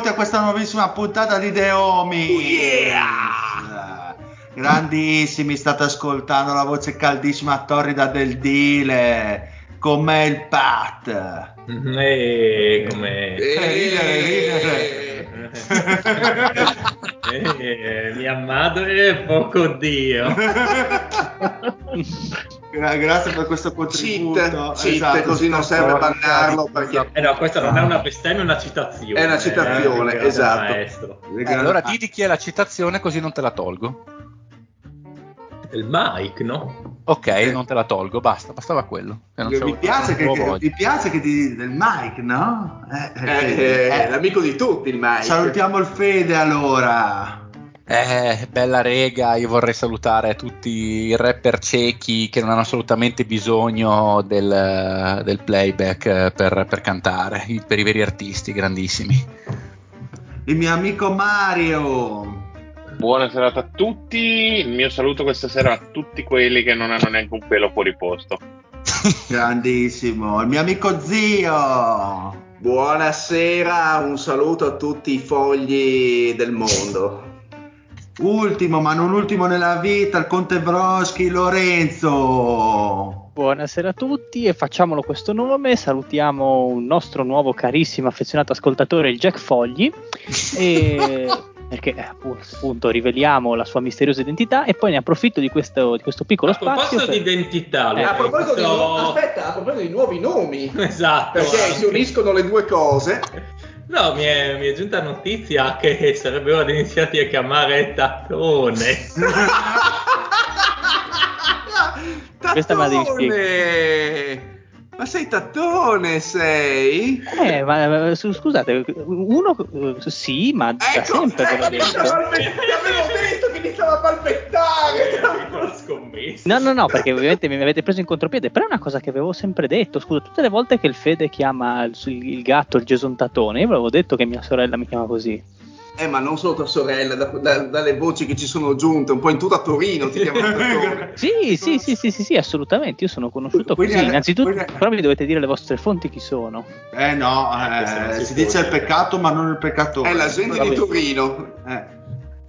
Benvenuti a questa nuovissima puntata di The Omi. Eh, Grandissimi, state ascoltando la voce caldissima torrida del Dile. Con me il Pat. Eh, come... ridere, ridere. Eh, mia madre poco Dio. Gra- grazie per questo contributo. Cheat, cheat, Esatto, così non serve porca bannarlo perché Eh no, questa non è una bestemmia, è una citazione. È una citazione, eh, esatto. maestro. Eh, allora di chi è la citazione così non te la tolgo. Il Mike, no? Ok, non te la tolgo, basta, bastava quello. Che non Mi piace, che, che- mi piace che ti del Mike, no? Eh, Eh, eh, eh, eh, l'amico di tutti il Mike. Salutiamo il Fede allora. Eh, bella rega, io vorrei salutare tutti i rapper ciechi che non hanno assolutamente bisogno del, del playback eh, per, per cantare, per i veri artisti grandissimi. Il mio amico Mario. Buona serata a tutti. Il mio saluto questa sera a tutti quelli che non hanno neanche un pelo fuori posto. Grandissimo. Il mio amico zio. Buonasera, un saluto a tutti i fogli del mondo. Ultimo, ma non ultimo nella vita, il Conte Broschi Lorenzo. Buonasera a tutti e facciamolo questo nome, salutiamo un nostro nuovo carissimo affezionato ascoltatore, il Jack Fogli, e- perché eh, appunto, riveliamo la sua misteriosa identità e poi ne approfitto di questo, di questo piccolo A proposito spazio. di per- identità, Eh, a proposito di, questo- aspetta, a proposito di nuovi nomi, Esatto. perché si uniscono le due cose. No, mi è, mi è giunta notizia che sarebbe ora di iniziarti a chiamare Tattone. Questa me la devi Tattone! Ma sei tattone, sei? Eh, ma, scusate, uno sì, ma da Ecco, sempre ve l'ho ecco, detto. ti avevo detto che iniziava a palpettare. Piccola No, no, no, perché ovviamente mi avete preso in contropiede, però è una cosa che avevo sempre detto, scusa, tutte le volte che il Fede chiama il, il gatto il gesontatone, io ve l'avevo detto che mia sorella mi chiama così. Eh, ma non solo tua sorella, da- da- dalle voci che ci sono giunte, un po' in tutta Torino ti chiamano. Sì, sì, sì, sì, sì, sì, assolutamente, io sono conosciuto Quindi così. Innanzitutto, quindi- però mi dovete dire le vostre fonti chi sono. Eh no, Eh, eh, si dice il dire. peccato ma non il peccatore. È la gente Vabbè. di Torino. Eh.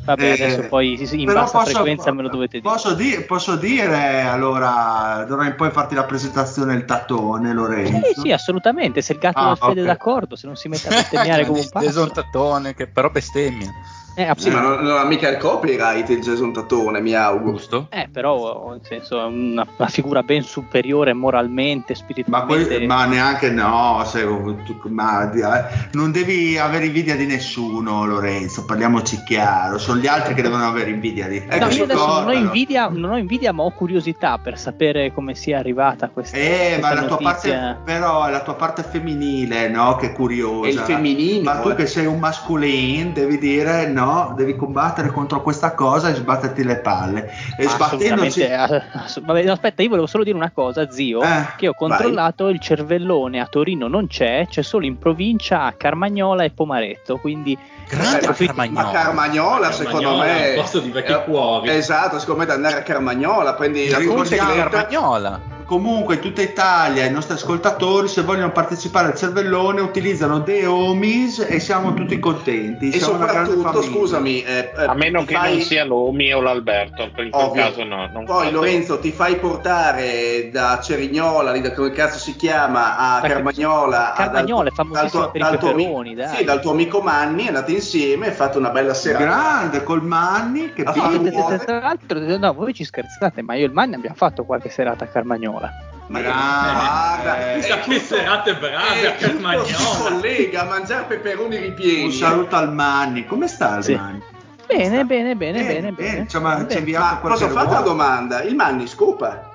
Vabbè, Eh, adesso poi in però bassa posso- frequenza me lo dovete dire. Posso, di- posso dire allora, dovrei poi farti la presentazione il tattone Lorenzo. Sì, sì, assolutamente, se il gatto Ah, del Fede ok. è d'accordo, se non si mette a bestemmiare come un pazzo. Desontatone, che però bestemmia, Eh, Sì, ma non, non ha mica il copyright il Jason Tattone, mi auguro. giusto? Eh, però, nel senso, è una, una figura ben superiore moralmente, Ma, spiritualmente. quel- ma neanche no, se- tu- ma eh, non devi avere invidia di nessuno Lorenzo, parliamoci chiaro, sono gli altri che devono avere invidia di Ecco, No, io adesso non ho, invidia, non ho invidia, ma ho curiosità per sapere come sia arrivata questa, Eh, ma questa la tua parte, però la tua parte femminile, no? Che è curiosa. È il femminile. Ma tu che sei un masculino devi dire no, devi combattere contro questa cosa e sbatterti le palle. E sbattendoci... Assolutamente, ass- vabbè, no, aspetta, io volevo solo dire una cosa, zio, Eh, che ho controllato il cervellone a Torino non c'è, c'è solo in provincia a Carmagnola e Pomaretto, quindi Grande ma- Carmagnola. Ma Carmagnola, secondo Carmagnola è me. un posto di vecchi eh, cuori. Esatto, secondo me da andare a Carmagnola, prendi la tua. Carmagnola. Comunque tutta Italia i nostri ascoltatori se vogliono partecipare al cervellone utilizzano The Homies e siamo tutti contenti. E soprattutto, scusami, eh, eh, A meno che fai- non sia l'Omi o l'Alberto, in quel Ovvio. caso no. non Poi fate- Lorenzo ti fai portare da Cerignola, lì da come cazzo si chiama, a Da- Carmagnola. Carmagnola è dal- famosissimo dal tuo- per i dal tuo ami- peperoni, dai. Sì, dal tuo amico Manni, andate insieme e fate una bella serata. grande col Manni che tra- vuole. tra l'altro, no, voi ci scherzate, ma io e il Manni abbiamo fatto qualche serata a Carmagnola. Guarda, Chissà è che tutto- serate brave Carmagnola. si collega a mangiare peperoni ripieni. Un saluto al Manni. Come sta il Sì. Manni? Bene, bene, bene, Bene, bene, bene, bene. insomma, Bene. ci inviamo Ma qualche posso fare una domanda? Il Manni scopa?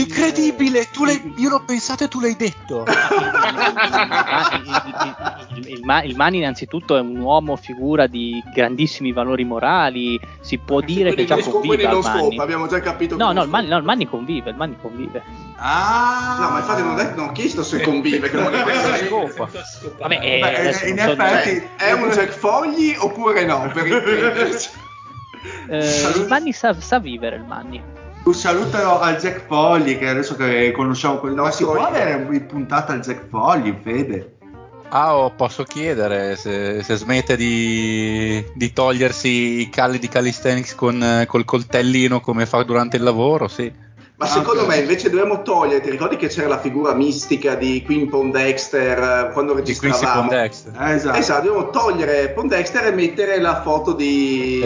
Incredibile, tu l'hai, io l'ho pensato e tu l'hai detto. il, il- il- il Ma- il Mani innanzitutto è un uomo figura di grandissimi valori morali, si può dire che Quindi già che scopa, convive al non Mani. scopa, abbiamo già capito. No, che no, il Mani, scopa. no, il Mani convive, il Mani convive. Ah, No, ma infatti non, è- non ho chiesto se convive, che non è scopare. Vabbè, eh, Beh, adesso in so- effetti- Cioè, è un Jack Fogli oppure no? Per intenderci. eh, il Manni sa, sa vivere, il Manni. Un saluto al Jack Fogli, che adesso che conosciamo quel Ma si può avere in puntata al Jack Fogli, Fede? Ah, oh, posso chiedere se, se smette di, di togliersi i calli di calisthenics con, eh, col coltellino come fa durante il lavoro, sì. Ma secondo Ok. me invece dobbiamo togliere, ti ricordi che c'era la figura mistica di Queen Pondexter eh, quando Di registravamo? Pondexter. Eh, esatto. Esatto, dobbiamo togliere Pondexter e mettere la foto di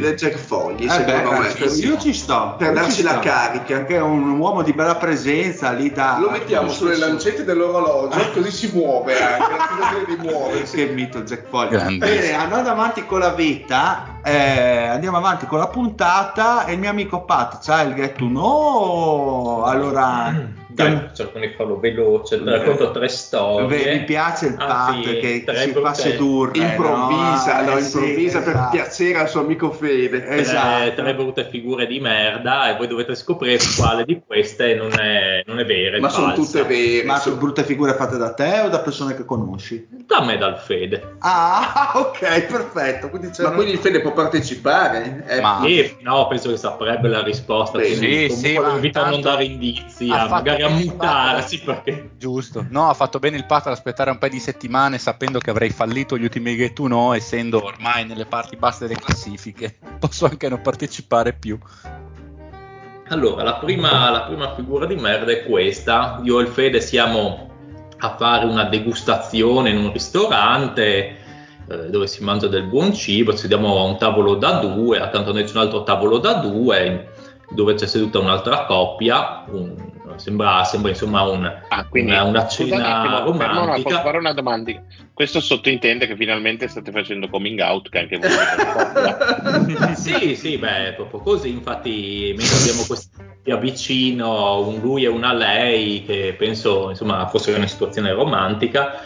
Del Jack Fogli. Eh secondo beh, me. sì, io ci sto. per io darci ci la sto. carica. Perché è un uomo di bella presenza lì da... Lo mettiamo sulle lancette dell'orologio, così si muove anche, di muoversi. Che mito il Jack Fogli. Bene, andando avanti con la vita, eh, andiamo avanti con la puntata e il mio amico Pat c'ha il get to know. Allora, Dai, cerco di farlo veloce, ti racconto tre storie. Beh, mi piace il Pat Anzi, che tre si fa brutte- sedurre. Improvvisa, no? no, Eh, sì, improvvisa per esatto. piacere al suo amico Fede. tre, Esatto. tre brutte figure di merda e voi dovete scoprire quale di queste non è, non è vera. Ma sono falsa. tutte vere. Ma sono- brutte figure fatte da te o da persone che conosci? Da me dal Fede. Ah, ok, perfetto. Quindi c'è Ma una- quindi Fede può partecipare? Eh, Ma- E no, penso che saprebbe la risposta. Quindi Sì, sì, lo invito a non dare indizi, fatto magari a bene il mutarsi fatto- perché Giusto. No, ha fatto bene il patto ad aspettare un paio di settimane sapendo che avrei fallito gli ultimi Get to Know, essendo ormai nelle parti basse delle classifiche. Posso anche non partecipare più. Allora, la prima, la prima figura di merda è questa. Io e il Fede siamo a fare una degustazione in un ristorante eh, dove si mangia del buon cibo, ci sediamo a un tavolo da due, accanto a noi c'è un altro tavolo da due dove c'è seduta un'altra coppia, un- sembra, sembra insomma un, Ah, quindi una, una cena un attimo, romantica. posso fare una domanda? Questo sottintende che finalmente state facendo coming out, che anche voi sì, sì, beh, è proprio così. Infatti, mentre abbiamo questi a vicino, un lui e una lei, che penso insomma fosse una situazione romantica,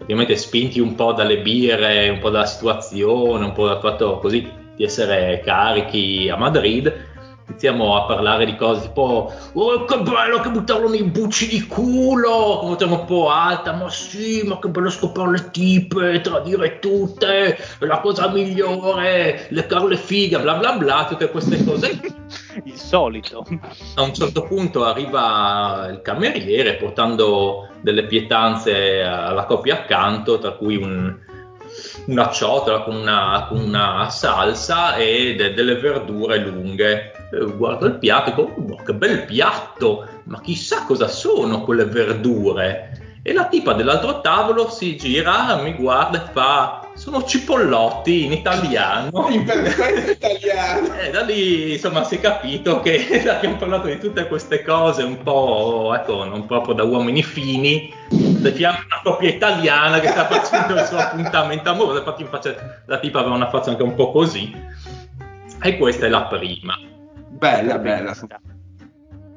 ovviamente spinti un po' dalle birre, un po' dalla situazione, un po' dal fatto così di essere carichi a Madrid. Iniziamo a parlare di cose tipo Oh che bello che buttarlo nei bucci di culo Con voce un po' alta Ma sì ma che bello scoprire le tipe Tradire tutte È la cosa migliore Leccarle fighe bla bla bla Tutte queste cose Il solito. a un certo punto arriva il cameriere portando delle pietanze alla coppia accanto, tra cui un- una ciotola con una, con una salsa e de- delle verdure lunghe. E guardo il piatto e dico, "Oh, che bel piatto, ma chissà cosa sono quelle verdure. E la tipa dell'altro tavolo si gira, mi guarda e fa, sono cipollotti in italiano. In italiano. E da lì insomma si è capito che abbiamo parlato di tutte queste cose un po', ecco, non proprio da uomini fini, a una coppia italiana che sta facendo il suo appuntamento amoroso, infatti in faccia- la tipa aveva una faccia anche un po' così. E questa è la prima. Bella, bella.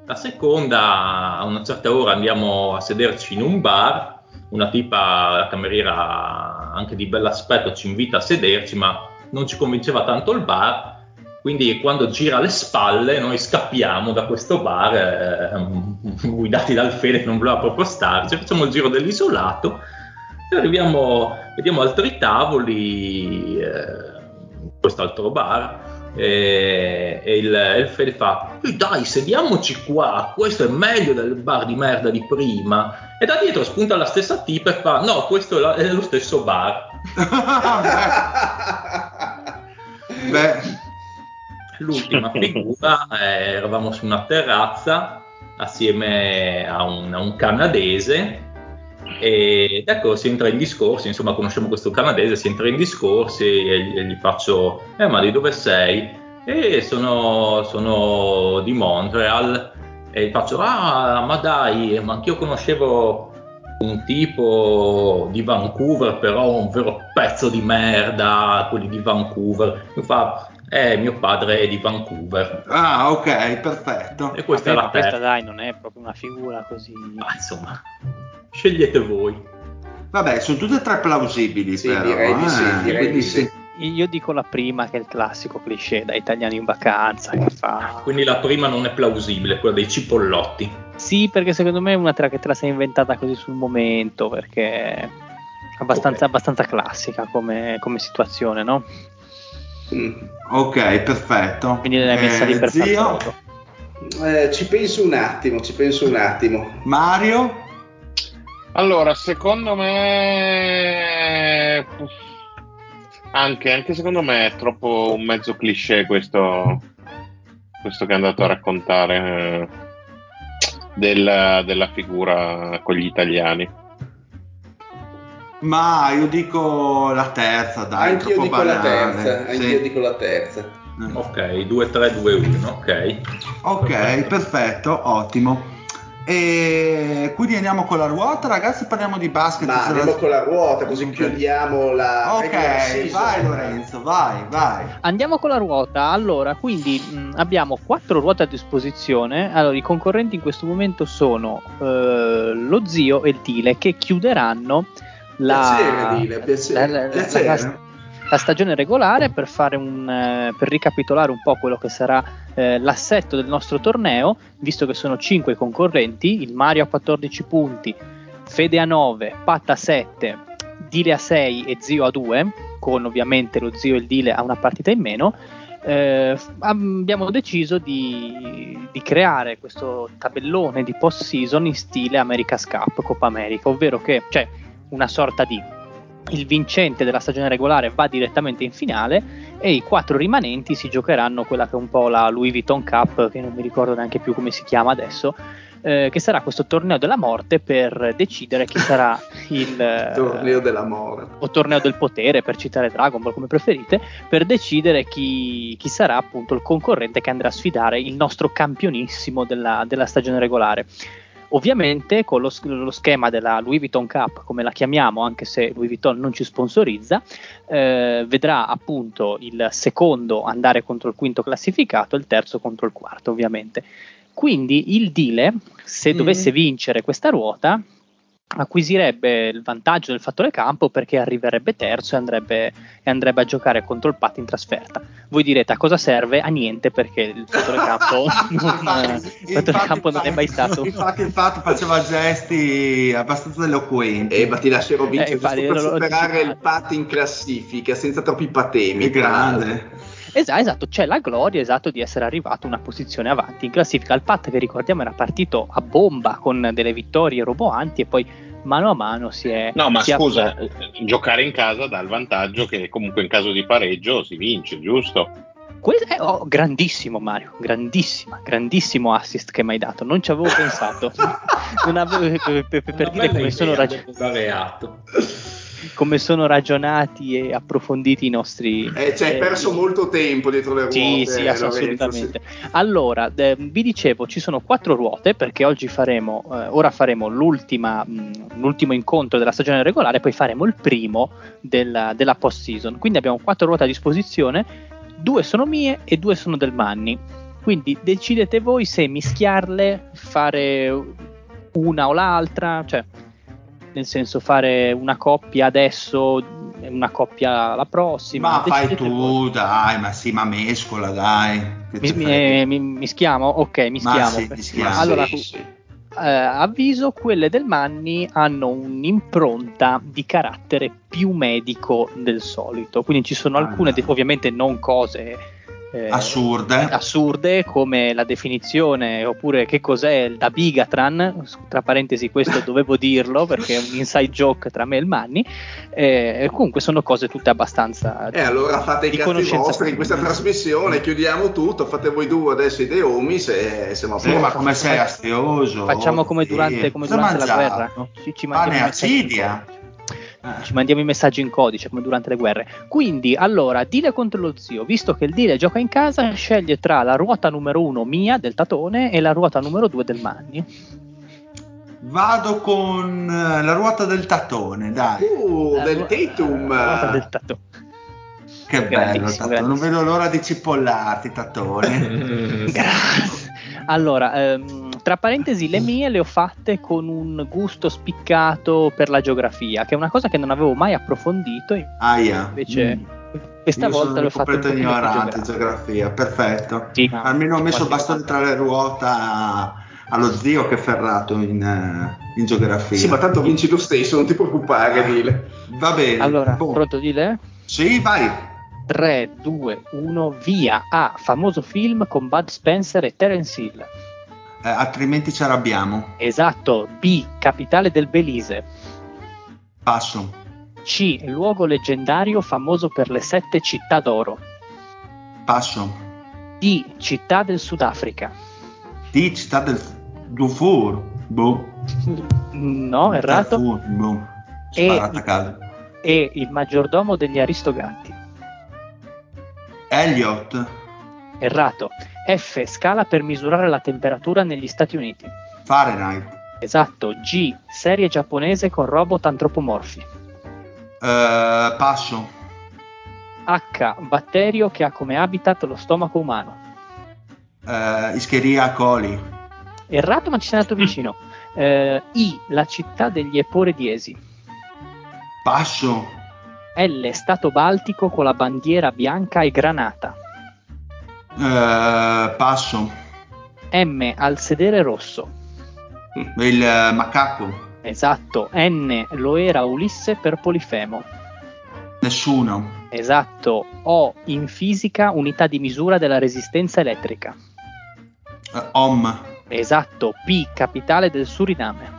La seconda, a una certa ora andiamo a sederci in un bar, una tipa, la cameriera anche di bell'aspetto, ci invita a sederci, ma non ci convinceva tanto il bar, quindi quando gira le spalle noi scappiamo da questo bar, eh, guidati dal Fede che non voleva proprio starci, facciamo il giro dell'isolato e arriviamo, vediamo altri tavoli, eh, in quest'altro bar, e, e il, e il Fede fa, "Ehi, dai, sediamoci qua, questo è meglio del bar di merda di prima. E da dietro spunta la stessa tipa e fa, no, questo è, la- è lo stesso bar. Beh, L'ultima figura, eh, eravamo su una terrazza assieme a un, a un canadese e ecco si entra in discorsi, insomma conosciamo questo canadese, si entra in discorsi e, gli- e gli faccio, eh ma di dove sei? E sono, sono di Montreal e gli faccio, ah ma dai, ma anch'io conoscevo un tipo di Vancouver, però un vero pezzo di merda, quelli di Vancouver. Mi fa, eh, mio padre è di Vancouver. ah, ok, perfetto. E questa Vabbè, è ma la questa terza. dai non è proprio una figura così. Ma insomma, scegliete voi. Vabbè, sono tutte e tre plausibili, Sì, però, direi di sì, eh, direi di sì. Io dico la prima che è il classico cliché da italiani in vacanza che fa. Quindi la prima non è plausibile, quella dei cipollotti. Sì, perché secondo me è una tra che te la sei inventata così sul momento, perché è abbastanza, Ok. abbastanza classica come, come situazione, no? Ok, perfetto. Quindi l'hai messa lì Eh, per zio. Eh, ci penso un attimo, ci penso un attimo. Mario, Allora, secondo me. Anche, anche secondo me è troppo un mezzo cliché questo, questo che è andato a raccontare eh, della, della figura con gli italiani. Ma io dico la terza, dai, anch'io troppo dico la banale. terza, Sì. anch'io dico la terza. Eh. Ok, 2, 3, 2, 1, ok. Ok, perfetto, ottimo. E quindi andiamo con la ruota, ragazzi, parliamo di basket. Ma andiamo la- con la ruota, così Ok. chiudiamo la Ok, vai Lorenzo, vai, vai. Andiamo con la ruota. Allora, quindi mh, abbiamo quattro ruote a disposizione. Allora, i concorrenti in questo momento sono eh, lo zio e il Dile che chiuderanno la, Piacere, Dile, piacere, la- la- piacere. la- la stagione regolare per, fare un, eh, per ricapitolare un po' quello che sarà eh, l'assetto del nostro torneo, visto che sono 5 concorrenti, il Mario a 14 punti, Fede a 9, Pat a 7, Dile a 6 e Zio a 2, con ovviamente lo Zio e il Dile a una partita in meno. eh, abbiamo deciso di, di creare questo tabellone di post season in stile America's Cup, Coppa America, ovvero che c'è una sorta di il vincente della stagione regolare va direttamente in finale e i quattro rimanenti si giocheranno quella che è un po' la Louis Vuitton Cup, che non mi ricordo neanche più come si chiama adesso, eh, che sarà questo torneo della morte per decidere chi sarà il Torneo dell'amore. o torneo del potere, per citare Dragon Ball come preferite, per decidere chi, chi sarà appunto il concorrente che andrà a sfidare il nostro campionissimo della, della stagione regolare. Ovviamente con lo, lo schema della Louis Vuitton Cup, come la chiamiamo, anche se Louis Vuitton non ci sponsorizza, eh, vedrà appunto il secondo andare contro il quinto classificato e il terzo contro il quarto, ovviamente. Quindi il Dile, se Mm. dovesse vincere questa ruota, acquisirebbe il vantaggio del fattore campo perché arriverebbe terzo e andrebbe, e andrebbe a giocare contro il Pat in trasferta. Voi direte a cosa serve? A niente perché il fattore campo non, il fattore campo non è mai stato. Infatti, il fatto faceva gesti abbastanza eloquenti. Ma ti lascerò vincere Eh, infatti, per superare il pat in classifica senza troppi patemi. È grande. Esatto, esatto, c'è la gloria esatto di essere arrivato una posizione avanti in classifica. Il Pat che ricordiamo era partito a bomba con delle vittorie roboanti e poi mano a mano si è... No, ma è- scusa, eh, giocare in casa dà il vantaggio che comunque in caso di pareggio si vince, giusto? Que- eh, oh, grandissimo Mario, grandissima, grandissimo assist che mi hai dato, non ci avevo pensato. Non avevo, per, per- per dire come sono, idea, rag- devo dare atto. Come sono ragionati e approfonditi i nostri... Eh, ci hai eh, perso molto tempo dietro le ruote. Sì, sì, Lorenzo, assolutamente. Allora, eh, vi dicevo, ci sono quattro ruote perché oggi faremo, eh, ora faremo l'ultima, mh, l'ultimo incontro della stagione regolare, poi faremo il primo della, della post season. Quindi abbiamo quattro ruote a disposizione, due sono mie e due sono del Manni. Quindi decidete voi se mischiarle, fare una o l'altra, cioè nel senso fare una coppia adesso e una coppia la prossima. Ma fai Decidete voi. tu, dai, ma sì, ma mescola, dai. Mi, mi, mi- mischiamo? Ok, mischiamo. sì, mischiamo. Allora, Sì, sì. eh, avviso, quelle del Manni hanno un'impronta di carattere più medico del solito, quindi ci sono Ah, alcune, no. de- ovviamente non cose eh, Assurde. assurde come la definizione oppure che cos'è il da Bigatran, tra parentesi questo dovevo dirlo perché è un inside joke tra me e il Manni, eh, comunque sono cose tutte abbastanza... E allora fate i cazzi conoscenza vostri in questa trasmissione, chiudiamo tutto, fate voi due adesso i deomis e siamo a Sì, ma come sei astioso? Facciamo come durante, come durante la guerra, ci, ci mandiamo Ci mandiamo i messaggi in codice come durante le guerre. Quindi, allora, Dile contro lo zio, visto che il Dile gioca in casa, sceglie tra la ruota numero uno mia del Tatone e la ruota numero due del Manni. Vado con eh, la ruota del tattone, dai. Uh, La del Tatum. la ruota del Tatone. Che bello, tattone. Non vedo l'ora di cipollarti, tattone. Grazie. Allora, ehm, tra parentesi, le mie le ho fatte con un gusto spiccato per la geografia, che è una cosa che non avevo mai approfondito. Aia. Invece, Mm. questa Io volta sono le ho fatte un completo ignorante geografia, perfetto. Sì. Almeno ho messo il bastone tra le ruota allo zio che è ferrato in, eh, in geografia. Sì, ma tanto vinci lo stesso, non ti preoccupare, Dile. Va bene. Allora, Boh. pronto di lei? Sì, vai. 3, 2, 1, via. A. Famoso film con Bud Spencer e Terence Hill. Eh, altrimenti ci arrabbiamo. Esatto. B. Capitale del Belize. Passo. C. Luogo leggendario famoso per le sette città d'oro. Passo. D. Città del Sudafrica. Di città del Dufour. Boh. No, errato. Darfur, Boh. E- Sparata. E il maggiordomo degli Aristogatti. Elliot. Errato. F. Scala per misurare la temperatura negli Stati Uniti. Fahrenheit. Esatto. G. Serie giapponese con robot antropomorfi. Eh, passo. H. Batterio che ha come habitat lo stomaco umano. Eh, Ischeria coli. Errato, ma ci sei andato vicino. Eh, I. La città degli Eporediesi. Passo. L. Stato baltico con la bandiera bianca e granata. Eh, passo. M. Al sedere rosso. Il eh, macaco. Esatto. N. Lo era Ulisse per Polifemo. Nessuno. Esatto. O. In fisica unità di misura della resistenza elettrica. Eh, Om. Esatto. P. Capitale del Suriname.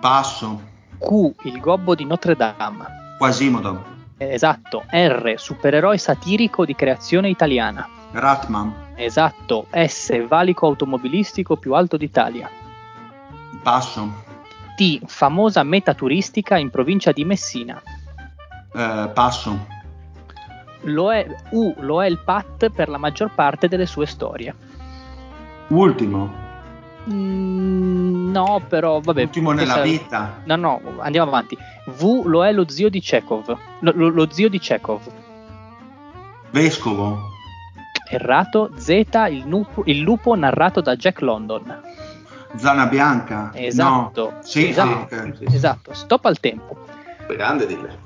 Passo. Q. Il gobbo di Notre Dame. Quasimodo. Esatto. R. Supereroe satirico di creazione italiana. Ratman. Esatto. S. Valico automobilistico più alto d'Italia. Passo. T. Famosa meta turistica in provincia di Messina. Eh, passo. Lo è, U. Lo è il PAT per la maggior parte delle sue storie. Ultimo. Mm, no, però vabbè. Ultimo nella questa- vita. No, no, andiamo avanti. V. Lo è lo zio di Chekhov. Lo, lo- lo zio di Chekhov. Vescovo. Errato. Z. Il, nupo- il lupo narrato da Jack London. Zana bianca. Esatto. No. Sì, esatto. ah, ok. esatto. Stop al tempo. Grande, Dile.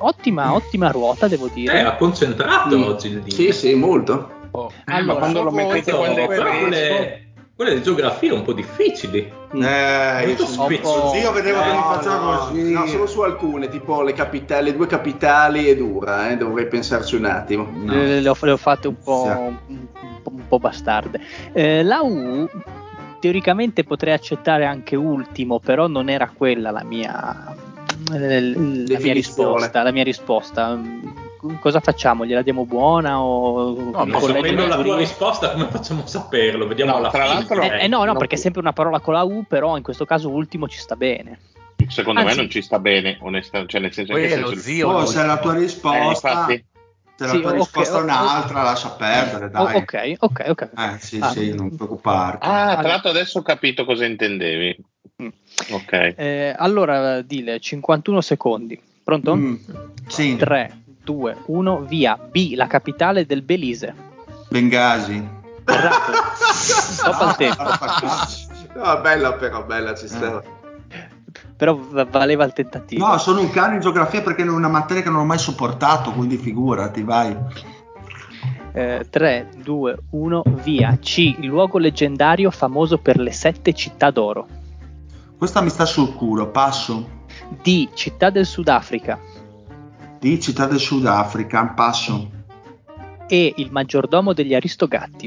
Ottima, ottima ruota, devo Eh, dire. ha concentrato Mm. oggi il dito. Sì, sì, molto. Oh. Allora, ma quando lo mettete Però quelle quelle, quelle di geografia un po' difficili. Eh, Molto io spizzo. Zio vedevo che mi No, faceva no, così. no, solo su alcune, tipo le, capitali, le due capitali è dura, eh, dovrei pensarci un attimo. No. le, le ho, le ho fatte un po', Sì. un, po', un po' bastarde. Eh, la U, teoricamente potrei accettare anche ultimo, però non era quella la mia, eh, la mia risposta. La mia risposta. Cosa facciamo? Gliela diamo buona o No, collego Sapendo la tua risposta, come facciamo a saperlo? Vediamo No, alla tra fine. l'altro- Eh, eh, no, no, perché è sempre una parola con la U, però in questo caso ultimo ci sta bene. Secondo Anzi- me non ci sta bene, onestamente. Cioè, nel senso che è senso zio. Oh, se la tua Eh, risposta, infatti. se la Sì, tua ok, risposta è ok. un'altra, lascia perdere, dai. ok, ok, ok. Eh, sì, Ah, sì, non preoccuparti. Ah, Allora- tra l'altro adesso ho capito cosa intendevi. Mm. Ok. Eh, allora, Dile, 51 secondi. Pronto? Mm, sì, 3, 2, 1, via. B, la capitale del Belize. Bengasi. Errato. Stop al tempo. No, bella però, bella ci sta. Però va- valeva il tentativo. No, sono un cane in geografia perché è una materia che non ho mai sopportato, quindi figurati, vai. 3, 2, 1, via. C, il luogo leggendario famoso per le sette città d'oro. Questa mi sta sul culo, passo. D, città del Sudafrica. Di Città del Sudafrica, passo. E il maggiordomo degli Aristogatti.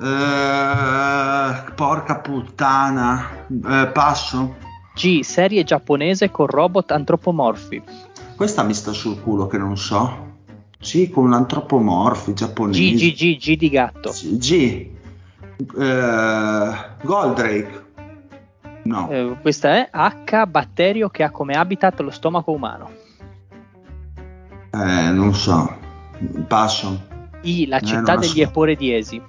Eh, porca puttana. Eh, passo. G. Serie giapponese con robot antropomorfi. Questa mi sta sul culo che non so. Sì, con antropomorfi G, giapponesi. G, G, G di gatto. G. Eh, Goldrake. No. Eh, questa è H. Batterio che ha come habitat lo stomaco umano. Eh, non so. Passo. I. La Eh, città la degli so. Eporediesi.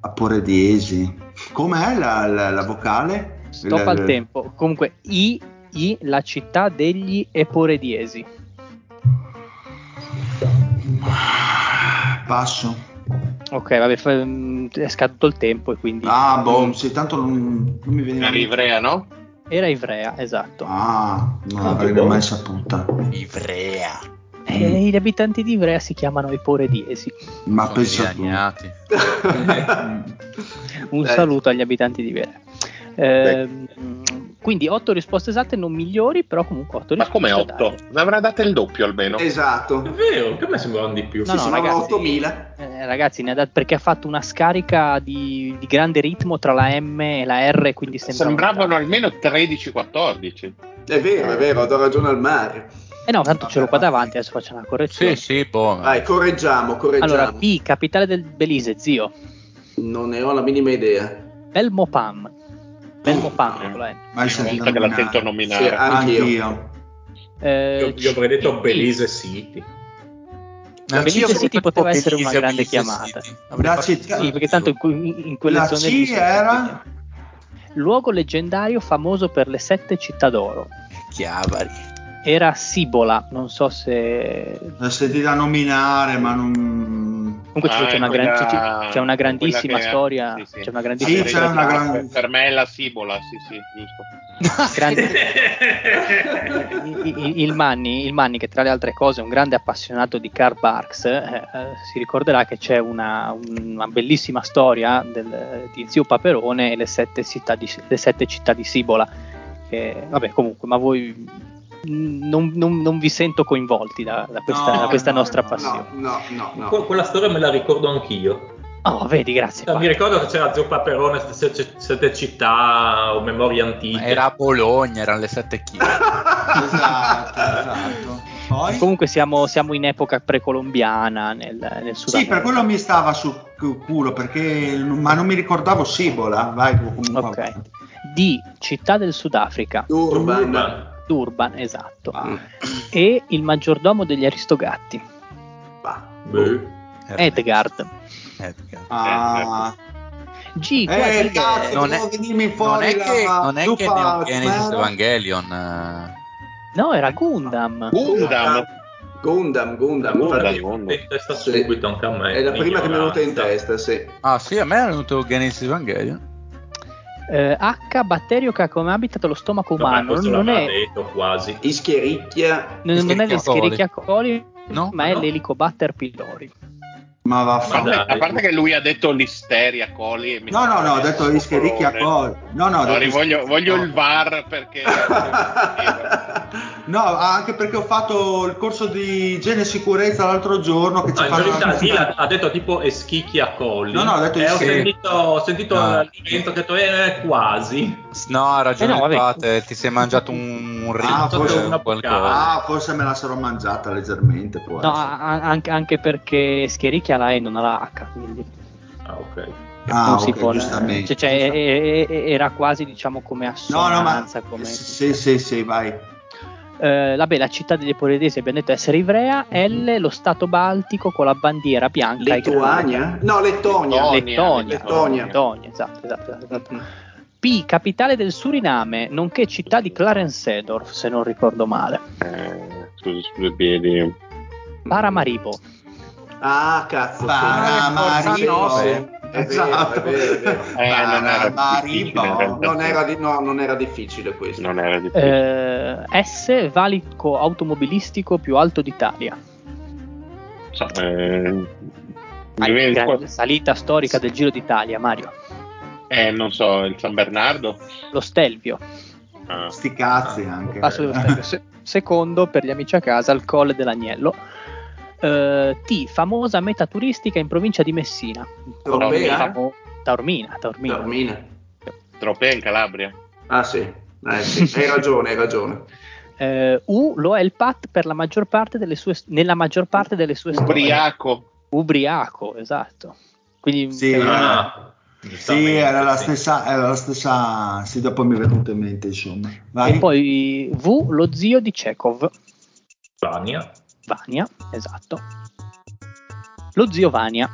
Aporediesi. Com'è la, la, la vocale? Stop Il- al tempo. Comunque, I. I. La città degli Eporediesi. Passo. Ok, vabbè, mm, è scaduto il tempo e quindi Ah, boh, sì, tanto non, non mi veniva Era Ivrea, no? era Ivrea, esatto. Ah, non l'avrei buono. mai saputa. Ivrea. E gli abitanti di Ivrea si chiamano Eporediesi. Ma Sono pensa tu. dilaniati. Un Eh. saluto agli abitanti di Ivrea. Ehm, quindi 8 risposte esatte, non migliori, però comunque 8 Ma risposte. come 8? date. Ne avrà date il doppio almeno. È esatto. vero, che a me sembravano di più. No, Sì, no, ragazzi. 8000. Eh, ragazzi, ne ha dat- perché ha fatto una scarica di, di grande ritmo tra la M e la R, quindi sembra Sembravano almeno 13-14. È vero, è vero, do ragione al mare. Eh no, tanto ce l'ho qua davanti, adesso facciamo una correzione. Sì, sì, boh. ma- Vai, correggiamo, correggiamo. Allora, B, capitale del Belize, zio. Non ne ho la minima idea. Belmopam. Belmopam, la N. Mai sentito che la nominare. sento nominare. Sì, anch'io. Anch'io. Eh, Io, io avrei detto Belize City. Anch'io Belize City poteva essere una grande Belize chiamata. La Sì, perché tanto in, que- in quelle La zone C lì era? Luogo leggendario famoso per le sette città d'oro. Chiavari. Era Sibola, non so se... L'ho sentita nominare, ma non. Comunque c'è, Ah, c'è una, è gran- quella- c'è- c'è una grandissima quella che- storia. sì, sì. C'è una Sì, grandissima c'è storia. una gran- Per- me è la Sibola, sì, sì, giusto. grande- il, Manni, il Manni, che tra le altre cose è un grande appassionato di Karl Barks, eh, eh, si ricorderà che c'è una, una bellissima storia del- di Zio Paperone e le sette città di, le sette città di Sibola. Che, vabbè, comunque, ma voi non, non- non vi sento coinvolti da, da questa, No, da questa no, nostra no, passione. No, no, no, Que- no. Quella storia me la ricordo anch'io. Oh, vedi, grazie. Cioè, mi ricordo che c'era Zio Paperone, sette, sette città o memorie antiche. Era a Bologna, erano le sette chili. Esatto, esatto. Poi? Comunque siamo, siamo in epoca precolombiana nel, nel Sud Sì, per quello mi stava sul cu- culo, perché ma non mi ricordavo Sibola. Vai, comunque. Ok. D. Città del Sudafrica. Urban. Urban. Durban, esatto. Ah. E il maggiordomo degli Aristogatti. Bah. Beh. Edgard. Edgar. Ah. G. Eh, cazzo, non è- Non che, non è che Genesis Khmer? Evangelion. eh, No, era Gundam. Gundam. Gundam, Gundam. Gundam. Gundam. In testa Sì. subito anche a me. È la prima che mi è venuta in testa, sì. Ah, sì, a me è venuto Genesis Evangelion. Eh, H. Batterio che ha come habitat lo stomaco umano. questo Non è, detto quasi. Ischiericchia. non, non è Scherichiacoli. l'Escherichia No? ma è No. l'Elicobatter pylori. Ma A vaffanculo. parte, a parte che lui ha detto l'isteria coli e No, no, no, ho detto Ischerichi a col. No, no, ho No, voglio, voglio il. VAR perché No, anche perché ho fatto il corso di igiene e sicurezza l'altro giorno che ci No, in fanno verità Dil ha, ha detto tipo eschicchi a colli. No, no, ha detto e ho sì. sentito, ho sentito No. l'evento che ha detto eh, quasi. No, ha ragione Eh no, Pate, ti sei mangiato un, un Ah, ritmo forse o una qualcosa. boccata. Ah, forse me la sarò mangiata leggermente può No, anche, anche perché Scherichia ha la E non ha la H. Quindi Ah, ok. Ah, non si ok, può. giustamente. Cioè, cioè, e- e- era quasi diciamo come No, no, ma assonanza. come... sì, sì, sì, vai. Eh, vabbè, la città degli Eporedesi abbiamo detto essere Ivrea, L lo stato baltico con la bandiera bianca Lituania? No, Lettonia. Lettonia. Lettonia, Lettonia. Lettonia, esatto, esatto, esatto. P, capitale del Suriname, nonché città di Clarensedorf, se non ricordo male. eh, scusa, due piedi. Paramaribo. Ah, cazzo. sì. Paramaribo. Eh, non era Paramaribo. difficile, in realtà. Non era, di- no, non era difficile questo. Non era difficile. Eh, S, valico automobilistico più alto d'Italia. So, eh, qua- salita storica del Giro d'Italia, Mario. eh, non so, il San Bernardo? Lo Stelvio. Ah. Sti cazzi anche. Passo dello Stelvio. Se- secondo, per gli amici a casa, il Colle dell'Agnello. Eh, T, famosa meta turistica in provincia di Messina. Tropea? Taormina, Taormina. Taormina. Tropea in Calabria. Ah sì, Eh, sì. hai ragione, hai ragione. Eh, U, lo è il Pat per la maggior parte delle sue, nella maggior parte delle sue storie. Ubriaco. Ubriaco, esatto. Quindi Sì, eh, Ah, Sì, era la sì. stessa, era la stessa. Sì, dopo mi è venuto in mente, insomma. Vai. E poi V, lo zio di Chekhov. Vania. Vania, esatto. Lo zio Vania.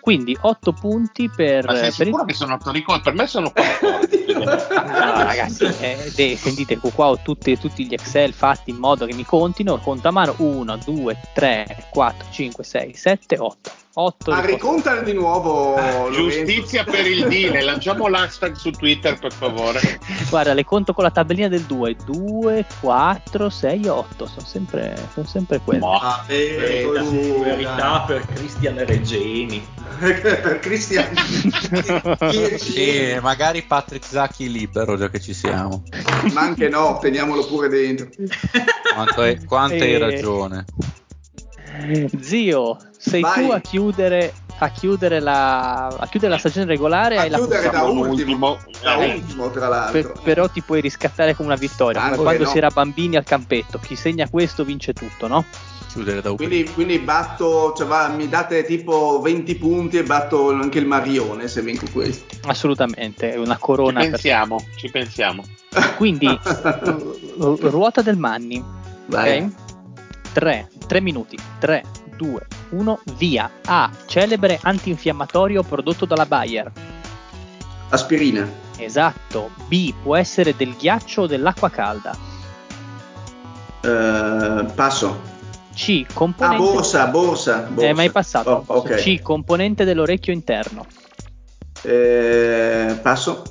Quindi 8 punti per... Ma sei per il- sicuro che sono Torrico? Per me sono 14. Allora, ragazzi, eh, de- sentite, qua ho tutti, tutti gli Excel fatti in modo che mi contino. Conto a mano 1, 2, 3, 4, 5, 6, 7, 8. 8 Ma ricontale di nuovo, Lorenzo. Giustizia per il Dile, lanciamo l'hashtag su Twitter per favore. Guarda, le conto con la tabellina del 2. 2, 4, 6, 8. Sono sempre, sono sempre quelle. Ah, eh, Verità, verità per Cristian Regeni. per Cristian. Sì, magari Patrick Zacchi libero, già che ci siamo. Ma anche no, teniamolo pure dentro. Quanto hai, quanto hai Eh, ragione. Zio, sei Vai. tu a chiudere, a chiudere, la, a chiudere la stagione regolare. A hai la chiudere da possibilità. ultimo, da Eh, ultimo tra Per- l'altro. però ti puoi riscattare con una vittoria, come Anche quando no. si era bambini al campetto. Chi segna questo vince tutto, no? Chiudere da Quindi, quindi batto, cioè va, mi date tipo 20 punti e batto anche il Marione se vinco questo. Assolutamente, è una Ci corona. per- pensiamo, ci pensiamo. Quindi, ru- ruota del Manni, Vai. ok? 3, 3 minuti, 3, 2, 1, via. A. Celebre antinfiammatorio prodotto dalla Bayer. Aspirina. Esatto. B. Può essere del ghiaccio o dell'acqua calda. Eh, passo. C. Ah, Componente. borsa, borsa. borsa. Eh, ma passato. Oh, ok. C. Componente dell'orecchio interno. Eh, passo.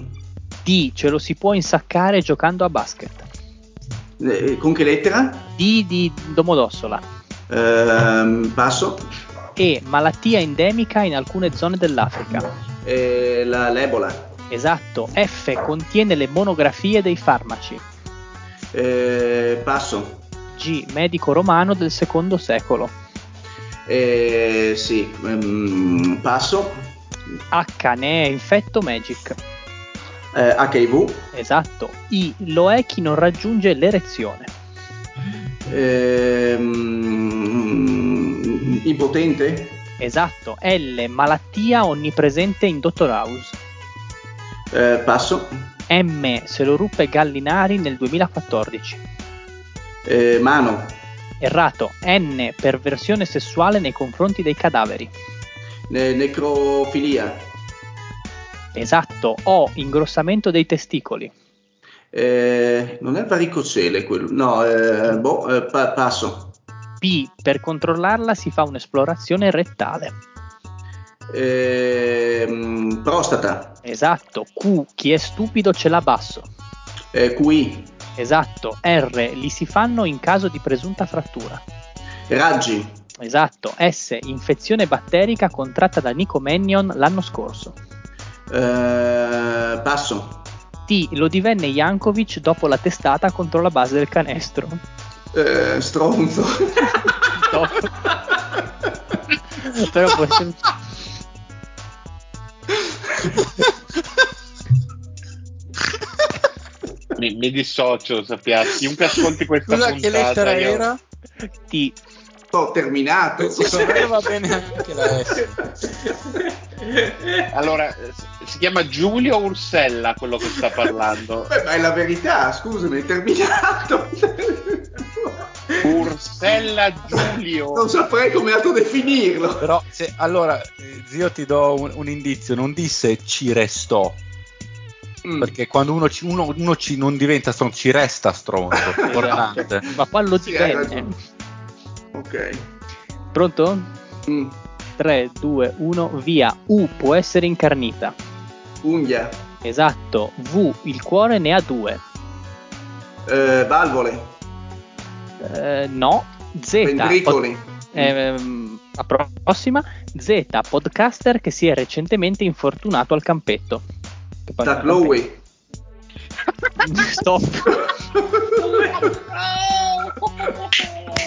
D. Ce lo si può insaccare giocando a basket. Eh, con che lettera? D. Di Domodossola. Ehm, passo. E. Malattia endemica in alcune zone dell'Africa. Eh, la, l'Ebola. Esatto. F. Contiene le monografie dei farmaci. Eh, passo. G. Medico romano del secondo secolo. Eh, sì, ehm, passo. H. Ne è infetto Magic. Eh, HIV. Esatto. I. Lo è chi non raggiunge l'erezione. Ehm, impotente. Esatto. L. Malattia onnipresente in Dottor House. Eh, passo. M. Se lo ruppe Gallinari nel 2014. Eh, mano. Errato. N. Perversione sessuale nei confronti dei cadaveri. Ne- necrofilia. Esatto. O. Ingrossamento dei testicoli. Eh, non è varicocele quello. No, eh, boh, eh, pa- passo. P. Per controllarla si fa un'esplorazione rettale. Ehm, prostata. Esatto. Q. Chi è stupido ce l'ha basso. Eh, QI. Esatto. R. Li si fanno in caso di presunta frattura. Raggi. Esatto. S. Infezione batterica contratta da Nico Mannion l'anno scorso. Eh, passo. T. Lo divenne Jankovic dopo la testata contro la base del canestro. Eh, stronzo. Però può essere... Mi, mi dissocio, sappiate. Chiunque ascolti questa Scusa, puntata. che lettera io- era? T. Ho terminato. Me va bene anche la S. Allora, si chiama Giulio Ursella quello che sta parlando. Beh, ma è la verità, scusami, è terminato. Ursella Giulio. Non saprei come altro definirlo. Però, se, allora, zio, ti do un, un indizio: non disse ci restò. Mm. Perché quando uno, ci, uno, uno ci non diventa stronzo, ci resta stronzo. Importante. Ma qua lo Ok. Pronto? Mm. 3, 2, 1, via. U può essere incarnita. Unghia. Esatto. V, il cuore ne ha due. Eh, valvole. Eh, no. Z, Ventricoli. pod- ehm, a prossima. Z, podcaster che si è recentemente infortunato al campetto. Doug Lowe. Stop.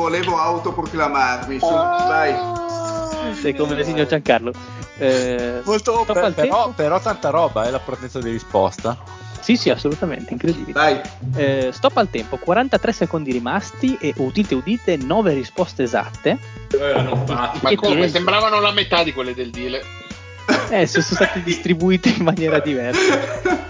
volevo autoproclamarmi. Su, vai. Sei come il signor Giancarlo. Eh, Molto per- però, però tanta roba è la potenza di risposta. Sì, sì, assolutamente, incredibile. Vai. Eh, stop al tempo, 43 secondi rimasti e udite udite 9 risposte esatte. Erano fatti. Ma come? ti- Sembravano la metà di quelle del deal. Eh, sono state distribuite in maniera diversa.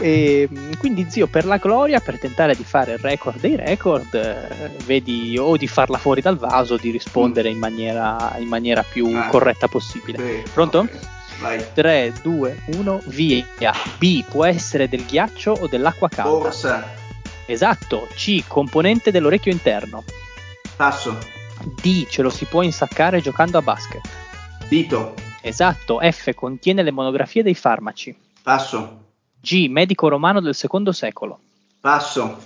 E, mh, quindi zio per la gloria per tentare di fare il record dei record eh, vedi o di farla fuori dal vaso o di rispondere in maniera, in maniera più Ah. corretta possibile Sì, Pronto? ok. Vai. 3, 2, 1, via B può essere del ghiaccio o dell'acqua calda Borsa. esatto C componente dell'orecchio interno Passo. D ce lo si può insaccare giocando a basket Dito. esatto F contiene le monografie dei farmaci Passo. G medico romano del secondo secolo Passo.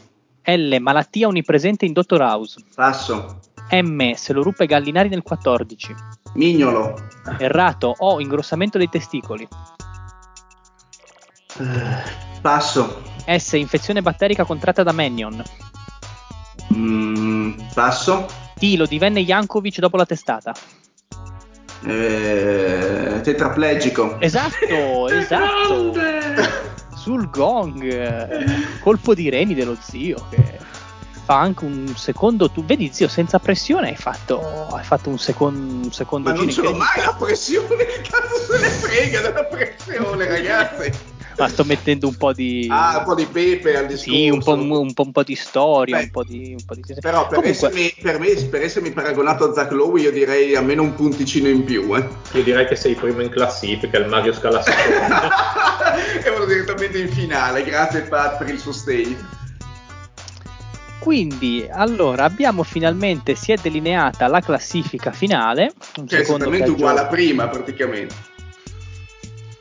L. Malattia onnipresente in Dottor House. Passo. M. Se lo ruppe Gallinari nel 14. Mignolo. Errato. O. Ingrossamento dei testicoli. Eh, Passo. S. Infezione batterica contratta da Mannion. Mm, passo. T. Lo divenne Jankovic dopo la testata. Eh, tetraplegico. Esatto, esatto. Sul gong. Colpo di reni dello zio che fa anche un secondo tu vedi zio senza pressione hai fatto, hai fatto un, secon- un secondo Ma non ce l'ho mai la pressione, che cazzo se ne frega della pressione, ragazzi. Ma sto mettendo un po' di Ah, un po' di pepe al discorso. Sì, un po', un po', un po' di storia, Beh, un po' di, un po' di... Però per, Comunque, essermi, per, me, per essermi paragonato a Zach Lowe io direi almeno un punticino in più. Eh. Io direi che sei primo in classifica, il Mario scala e vado direttamente in finale. Grazie Pat per il sostegno. Quindi, allora, abbiamo finalmente, si è delineata la classifica finale. Un Che è esattamente uguale a prima praticamente.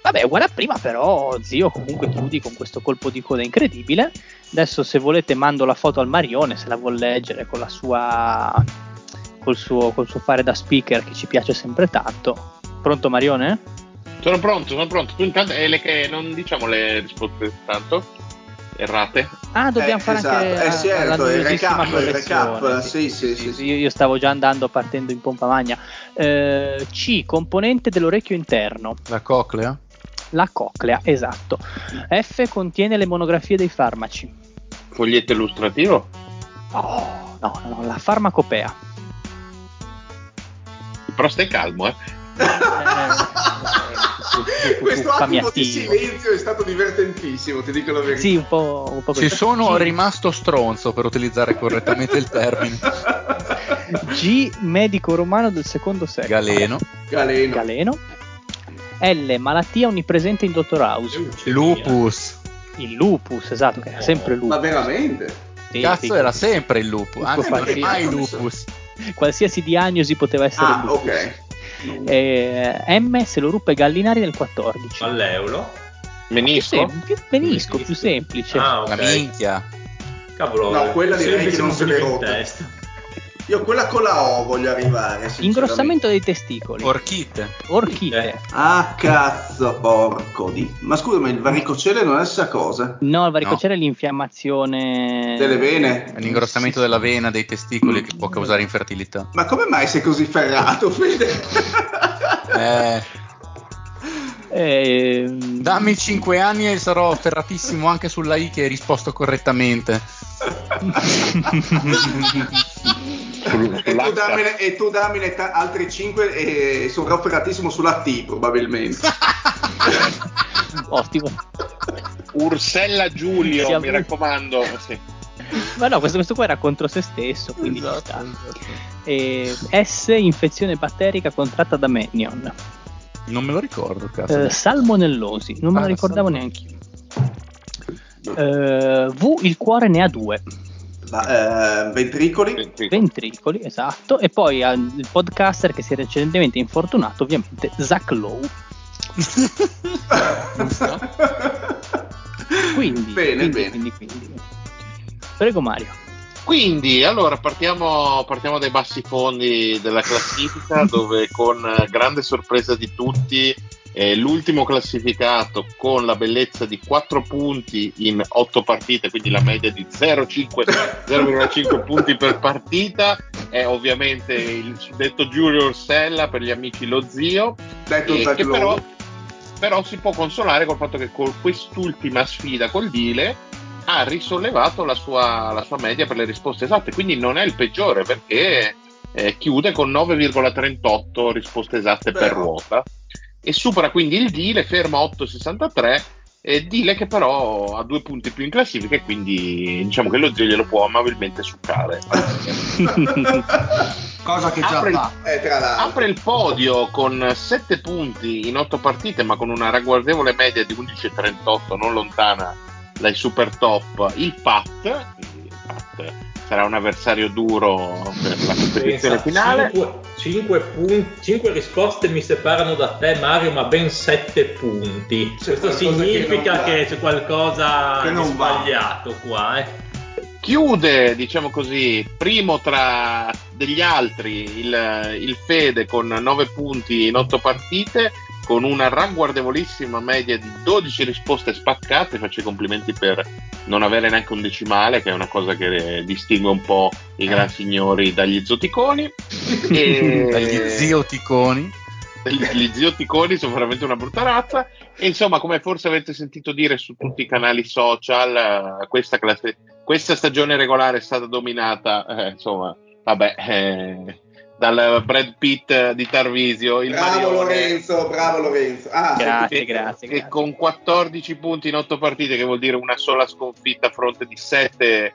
Vabbè, uguale a prima, però, zio, comunque chiudi con questo colpo di coda incredibile. Adesso, se volete, mando la foto al Marione, se la vuol leggere con la sua... Col suo, col suo fare da speaker che ci piace sempre tanto. Pronto, Marione? Sono pronto, sono pronto. Tu intanto eh, le che non diciamo le risposte tanto errate. Ah, dobbiamo Eh, fare esatto. anche Eh, la- certo, la il recap, il recap, sì, sì, sì, sì. Io, io stavo già andando partendo in pompa magna. Eh, C, componente dell'orecchio interno, La coclea? La coclea, esatto. F contiene le monografie dei farmaci. Foglietto illustrativo? Oh, no, no, la farmacopea. Però stai calmo, eh. Questo attimo di silenzio è stato divertentissimo, ti dico la verità. Sì, un po', un po' Ci sono G, rimasto stronzo per utilizzare correttamente il termine. G, medico romano del secondo secolo. Galeno. Galeno. Galeno. L, malattia onnipresente in Dottor House. Lupus. Il lupus, esatto, che era sempre lupus. Ma veramente? Sì, Cazzo, sì, era sempre il lupus. Anzi, non è mai lupus. Qualsiasi diagnosi poteva essere Ah, lupus. ok. Eh, M se lo ruppe Gallinari nel 14. All'euro. Più Menisco? sem- più- menisco, più Menisco. semplice. Ah, ok. La minchia. Cavolo, No, quella direi sempre che non se l'è rotta. Io quella con la O voglio arrivare. Ingrossamento dei testicoli. Orchite. Orchite. Eh. Ah, cazzo, porco di. Ma scusa, ma il varicocele non è la stessa cosa? No, il varicocele è l'infiammazione Delle vene? È l'ingrossamento della vena dei testicoli che può causare infertilità. Ma come mai sei così ferrato, Fede? Eh, Ehm, dammi 5 anni e sarò ferratissimo anche sulla I che hai risposto correttamente. E, tu dammene, e tu dammene ta- altri 5 e sono ferratissimo sulla T probabilmente. Ottimo. Ursella Giulio, Siamo- mi raccomando. Sì. Ma no, questo, questo qua era contro se stesso, quindi ci sta. Eh, S infezione batterica contratta da Mannion. Non me lo ricordo, cazzo. Eh, salmonellosi, non me Ah, la ricordavo salmo- neanche io. Eh, v il cuore ne ha due. Ma, eh, ventricoli? Ventricolo. ventricoli, esatto, e poi il podcaster che si è recentemente infortunato, ovviamente Zach Lowe. Quindi, bene, quindi, bene. quindi, quindi. Prego Mario. Quindi, allora partiamo, partiamo dai bassi fondi della classifica, dove con grande sorpresa di tutti, eh, l'ultimo classificato con la bellezza di 4 punti in 8 partite, quindi la media di 0,5 0,5 punti per partita, è ovviamente il suddetto Junior Sella per gli amici lo zio, Detto e Zack che però, però si può consolare col fatto che con quest'ultima sfida col Dile ha risollevato la sua, la sua media per le risposte esatte, quindi non è il peggiore perché eh, chiude con 9,38 risposte esatte per Vero. ruota e supera quindi il Dile, ferma 8,63 e Dile che però ha due punti più in classifica e quindi diciamo che lo zio glielo può amabilmente succare. Cosa che già Apre il- fa. Eh, tra l'altro. Apre il podio con 7 punti in 8 partite, ma con una ragguardevole media di 11,38, non lontana dai super top. Il Pat, il Pat sarà un avversario duro per la competizione finale. 5, risposte mi separano da te Mario, ma ben 7 punti. C'è Questo che significa va. che, c'è qualcosa Che di non va. sbagliato qua. Eh. Chiude, diciamo così, primo tra degli altri il, il Fede con 9 punti in 8 partite, con una ragguardevolissima media di 12 risposte spaccate. Faccio i complimenti per non avere neanche un decimale, che è una cosa che distingue un po' i gran signori dagli zoticoni. E- Dagli zioticoni. gli, gli zioticoni sono veramente una brutta razza e insomma come forse avete sentito dire su tutti i canali social eh, questa, classe- questa stagione regolare è stata dominata eh, insomma vabbè eh, dal Brad Pitt di Tarvisio il Bravo Marione Lorenzo, bravo Lorenzo. Ah, Grazie, che, grazie, che grazie. con 14 punti in 8 partite che vuol dire una sola sconfitta a fronte di 7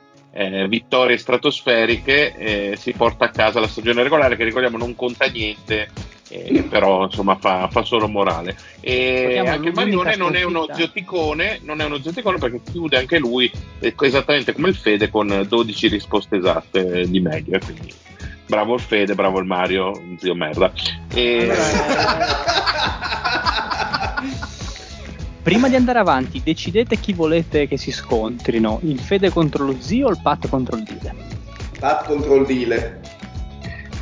vittorie stratosferiche eh, si porta a casa la stagione regolare che ricordiamo non conta niente eh, però insomma fa, fa solo morale e anche Marione non è uno zioticone non è uno zioticone perché chiude anche lui eh, esattamente come il Fede con 12 risposte esatte di media quindi bravo il Fede bravo il Mario zio merda e, Prima di andare avanti, decidete chi volete che si scontrino: il Fede contro lo zio o il Pat contro il Dile? Pat contro il Dile.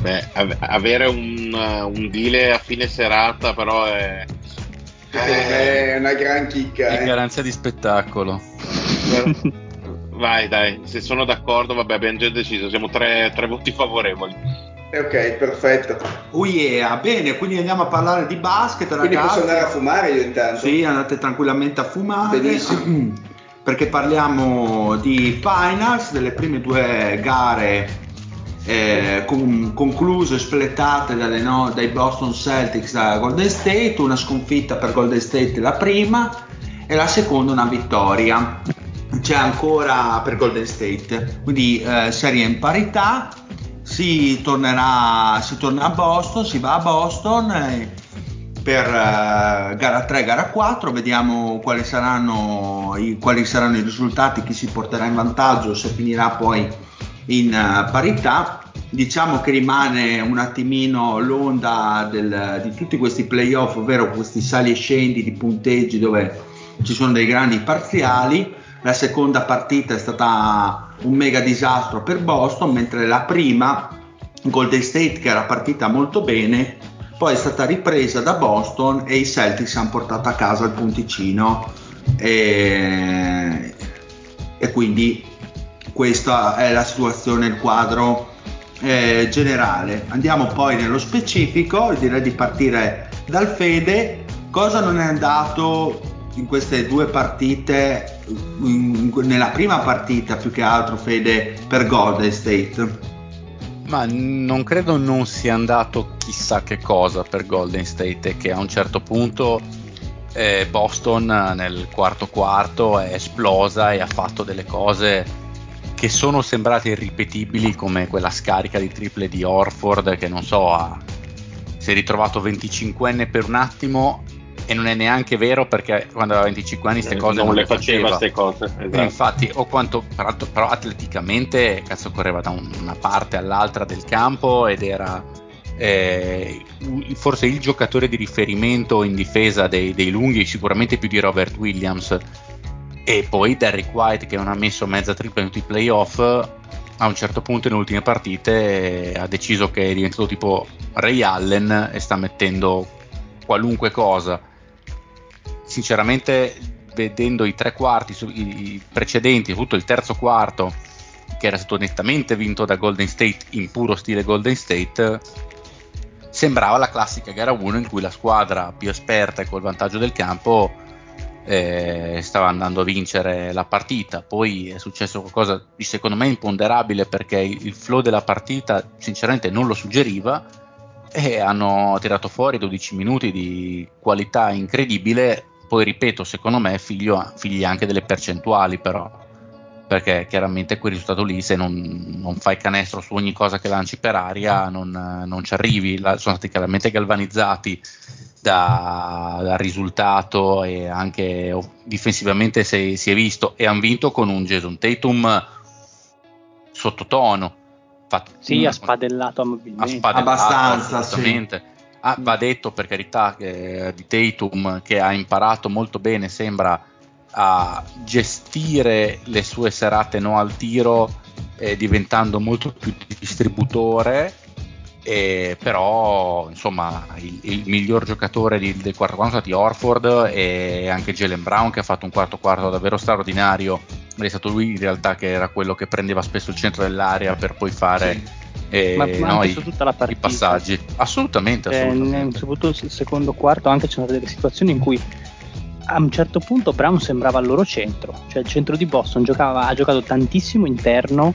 Beh, av- avere un, un deal a fine serata però è... È una gran chicca. È eh. garanzia di spettacolo. Vai dai, se sono d'accordo, vabbè abbiamo già deciso, siamo tre, tre voti favorevoli. Eh, Ok, perfetto. Oh yeah, bene, quindi andiamo a parlare di basket, Quindi ragazzi. posso andare a fumare io intanto? Sì, andate tranquillamente a fumare. Benissimo. Perché parliamo di finals, delle prime due gare eh, con- concluse, splettate dalle no- dai Boston Celtics da Golden State, una sconfitta per Golden State la prima e la seconda una vittoria. C'è ancora per Golden State, quindi eh, serie in parità. Si tornerà, si torna a Boston, si va a Boston. eh, per eh, gara 3 gara 4 vediamo quali saranno, i, quali saranno i risultati chi si porterà in vantaggio se finirà poi in eh, parità diciamo che rimane un attimino l'onda del- di tutti questi playoff ovvero questi sali e scendi di punteggi dove ci sono dei grandi parziali. La seconda partita è stata un mega disastro per Boston mentre la prima Golden State che era partita molto bene poi è stata ripresa da Boston e i Celtics hanno portato a casa il punticino. E, e quindi questa è la situazione, il quadro eh, generale. Andiamo poi nello specifico, direi di partire dal Fede. Cosa non è andato in queste due partite, in- nella prima partita più che altro Fede per Golden State? Ma non credo non sia andato chissà che cosa per Golden State, che a un certo punto eh, Boston nel quarto quarto è esplosa e ha fatto delle cose che sono sembrate irripetibili come quella scarica di triple di Orford che non so, ha, si è ritrovato 25enne per un attimo e non è neanche vero perché quando aveva 25 anni queste cose non, non, le faceva queste cose. esatto. infatti, o quanto, peraltro, però atleticamente, cazzo, correva da un- una parte all'altra del campo ed era eh, forse il giocatore di riferimento in difesa dei, dei lunghi, sicuramente più di Robert Williams. E poi Derrick White, che non ha messo mezza tripla in tutti i playoff, a un certo punto nelle ultime partite ha deciso che è diventato tipo Ray Allen e sta mettendo qualunque cosa. Sinceramente vedendo i tre quarti i precedenti, tutto il terzo quarto che era stato nettamente vinto da Golden State in puro stile Golden State, sembrava la classica gara 1 in cui la squadra più esperta e col vantaggio del campo stava andando a vincere la partita. Poi è successo qualcosa di secondo me imponderabile perché il flow della partita sinceramente non lo suggeriva e hanno tirato fuori 12 minuti di qualità incredibile. Poi ripeto, secondo me figlio, figli anche delle percentuali però perché chiaramente quel risultato lì se non, non, fai canestro su ogni cosa che lanci per aria non, non ci arrivi, La, sono stati chiaramente galvanizzati da, dal risultato e anche difensivamente si, si è visto e hanno vinto con un Jason Tatum sottotono. Fatto, sì, ha spadellato amabilmente. Abbastanza, assolutamente. Sì. Ah, va detto per carità eh, di Tatum che ha imparato molto bene, sembra, a gestire le sue serate no al tiro eh, diventando molto più distributore eh, però insomma il, il, miglior giocatore di, del quarto quarto è stato Orford e anche Jalen Brown che ha fatto un quarto quarto davvero straordinario è stato lui in realtà che era quello che prendeva spesso il centro dell'area per poi fare sì. eh, ma, ma no, i, i, passaggi assolutamente, eh, assolutamente. soprattutto il secondo quarto anche c'erano delle situazioni in cui a un certo punto Brown sembrava al loro centro cioè il centro di Boston giocava, ha giocato tantissimo interno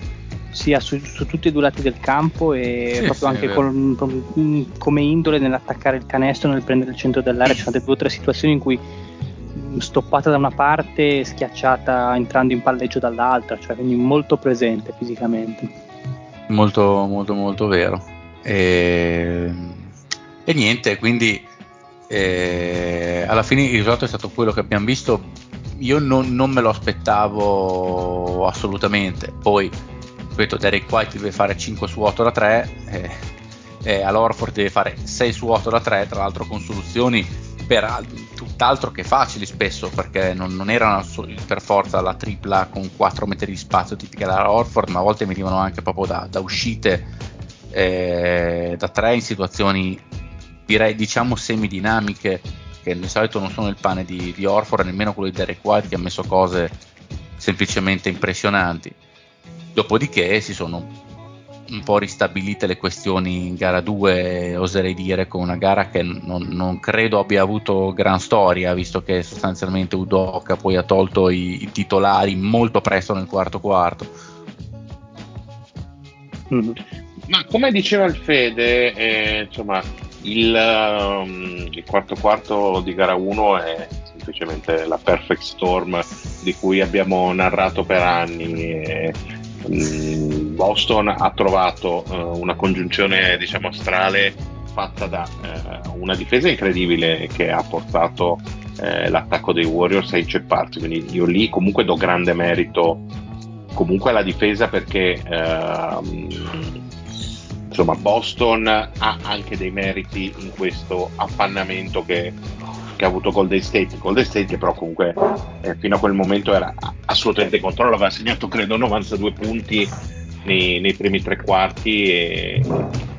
sia su, su, tutti e due lati del campo e sì, proprio sì, anche con, come indole nell'attaccare il canestro, nel prendere il centro dell'area. Ci sono state due o tre situazioni in cui stoppata da una parte, schiacciata entrando in palleggio dall'altra, cioè quindi molto presente fisicamente. Molto, molto, molto vero. E, e niente, quindi eh, alla fine il risultato è stato quello che abbiamo visto. Io non, non me lo aspettavo assolutamente. Poi ripeto, Derek White deve fare 5 su 8 da 3, eh, eh, all'Orford deve fare 6 su 8 da 3, tra l'altro con soluzioni per tutt'altro che facili spesso, perché non, non erano per forza la tripla con 4 metri di spazio tipica da Orford, ma a volte venivano anche proprio da, da uscite eh, da 3 in situazioni direi diciamo semidinamiche che di solito non sono il pane di, di Orford, nemmeno quello di Derek White che ha messo cose semplicemente impressionanti. Dopodiché si sono un po' ristabilite le questioni in gara 2, oserei dire, con una gara che non, non, credo abbia avuto gran storia, visto che sostanzialmente Udoka poi ha tolto i, i titolari molto presto nel quarto quarto. Mm-hmm. Ma come diceva il Fede, eh, insomma, il, um, il, quarto quarto di gara 1 è semplicemente la perfect storm di cui abbiamo narrato per anni. E, Boston ha trovato uh, una congiunzione diciamo astrale fatta da uh, una difesa incredibile che ha portato uh, l'attacco dei Warriors a incepparsi. Quindi io lì comunque do grande merito comunque alla difesa perché ehm, insomma Boston ha anche dei meriti in questo appannamento che che ha avuto Golden State. Golden State però comunque eh, fino a quel momento era assolutamente controllo, aveva segnato credo 92 punti nei, nei primi tre quarti e,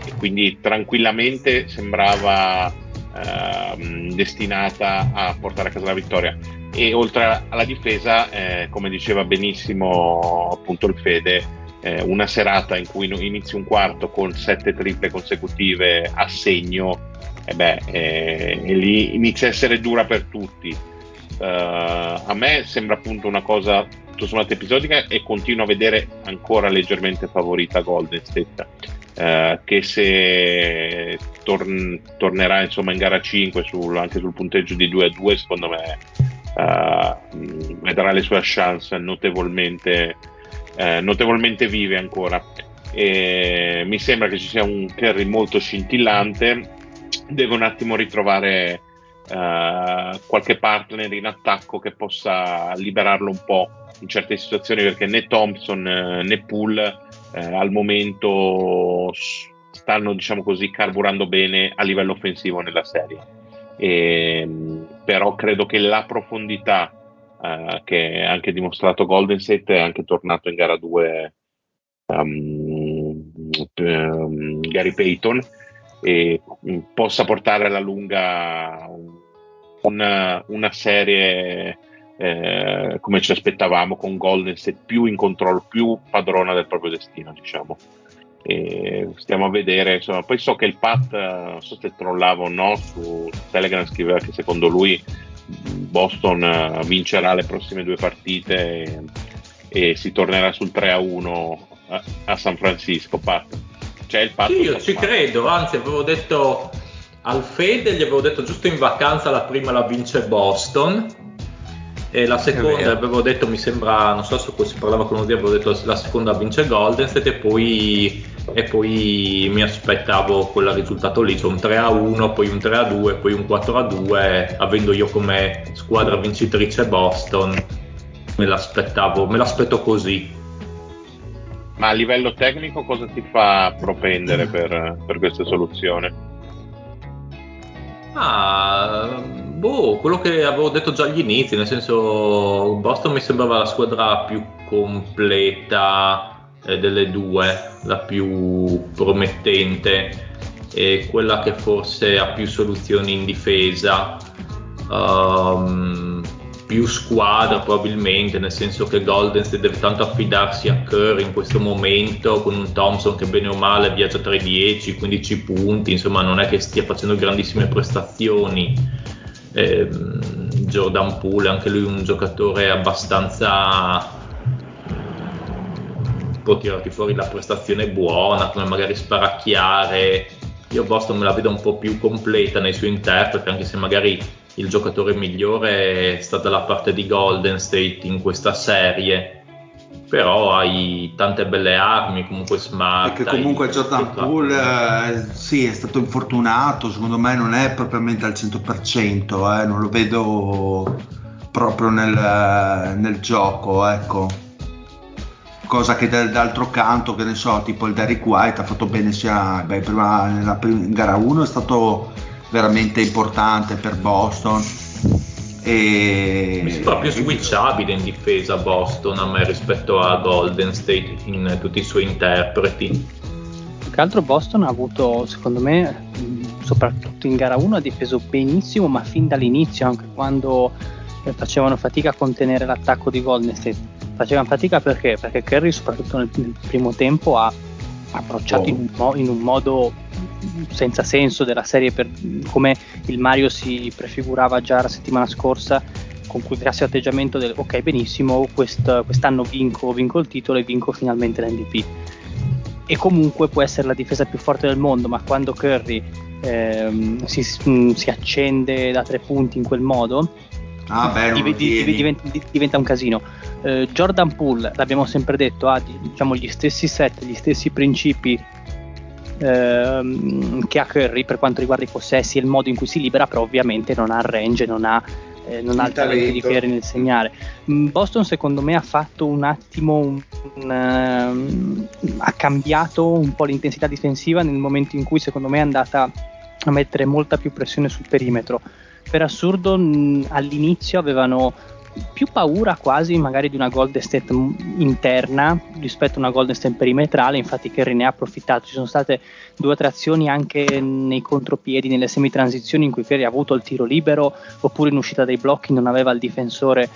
e, quindi tranquillamente sembrava eh, destinata a portare a casa la vittoria. E oltre alla difesa, eh, come diceva benissimo appunto il Fede, eh, una serata in cui inizi un quarto con sette triple consecutive a segno e beh, eh, e lì inizia a essere dura per tutti. Uh, a me sembra appunto una cosa tutto sommato episodica e continuo a vedere ancora leggermente favorita Golden State. Uh, che se tor- tornerà insomma in gara 5 sul, anche sul punteggio di 2 a 2 secondo me uh, vedrà le sue chance notevolmente, notevolmente vive ancora e mi sembra che ci sia un Kerry molto scintillante deve un attimo ritrovare uh, qualche partner in attacco che possa liberarlo un po' in certe situazioni perché né Thompson uh, né Poole uh, al momento stanno diciamo così carburando bene a livello offensivo nella serie. E, ehm, però credo che la profondità che ha anche dimostrato Golden State è anche tornato in gara 2 um, um, Gary Payton e mm, possa portare alla lunga una, una serie eh, come ci aspettavamo con Golden State più in controllo, più padrona del proprio destino, diciamo. E stiamo a vedere, insomma, poi so che il Pat, non so se trollava o no, su Telegram scriveva che secondo lui Boston eh, vincerà le prossime due partite e, e si tornerà sul 3-1 a, a San Francisco. Pat. C'è il Pat sì, io ci credo, anzi avevo detto al Fede, gli avevo detto giusto in vacanza la prima la vince Boston. E la seconda avevo detto mi sembra non so se si parlava con lui avevo detto la seconda vince Golden State e poi, e poi mi aspettavo quel risultato lì cioè un 3 a 1 poi un 3 a 2 poi un 4 a 2 avendo io come squadra vincitrice Boston me l'aspettavo me l'aspetto così ma a livello tecnico cosa ti fa propendere per, per questa soluzione? Ah, boh, quello che avevo detto già agli inizi, nel senso Boston mi sembrava la squadra più completa eh, delle due, la più promettente e quella che forse ha più soluzioni in difesa. Um, più squadra probabilmente, nel senso che Golden State deve tanto affidarsi a Curry in questo momento con un Thompson che bene o male viaggia tra i 10, 15 punti, insomma non è che stia facendo grandissime prestazioni. Eh, Jordan Poole, anche lui un giocatore abbastanza può tirarti fuori la prestazione buona, come magari sparacchiare. Io Boston me la vedo un po' più completa nei suoi interpreti, anche se magari il giocatore migliore è stata la parte di Golden State in questa serie. Però hai tante belle armi comunque smart perché comunque hai... Jordan Poole eh, sì è stato infortunato secondo me non è propriamente al 100% eh, non lo vedo proprio nel, nel gioco ecco. Cosa che d'altro canto che ne so tipo il Derrick White ha fatto bene sia beh, prima nella prima, in gara 1 è stato veramente importante per Boston. E... Mi sembra più switchabile in difesa Boston a me rispetto a Golden State in tutti i suoi interpreti. Più che altro Boston ha avuto, secondo me, soprattutto in gara 1 ha difeso benissimo, ma fin dall'inizio, anche quando facevano fatica a contenere l'attacco di Golden State. Facevano fatica perché? Perché Curry, soprattutto nel, nel primo tempo, ha approcciato oh. in, un mo- in un modo senza senso della serie per come il Mario si prefigurava già la settimana scorsa con quel classico atteggiamento del ok benissimo quest, quest'anno vinco, vinco il titolo e vinco finalmente l'MVP e comunque può essere la difesa più forte del mondo ma quando Curry ehm, si, si, accende da tre punti in quel modo ah, beh, div- div- diventa, diventa, un casino. Eh, Jordan Poole l'abbiamo sempre detto ha diciamo, gli stessi set gli stessi principi ehm, che ha Curry per quanto riguarda i possessi e il modo in cui si libera, però ovviamente non ha range, non ha, eh, non ha il talento di Curry nel segnare. Mm, Boston secondo me ha fatto un attimo, un, un, uh, ha cambiato un po' l'intensità difensiva nel momento in cui secondo me è andata a mettere molta più pressione sul perimetro. Per assurdo mh, mm, all'inizio avevano più paura quasi magari di una Golden State interna rispetto a una Golden State perimetrale, infatti Kerry ne ha approfittato, ci sono state due o tre azioni anche nei contropiedi, nelle semitransizioni in cui Kerry ha avuto il tiro libero oppure in uscita dai blocchi non aveva il difensore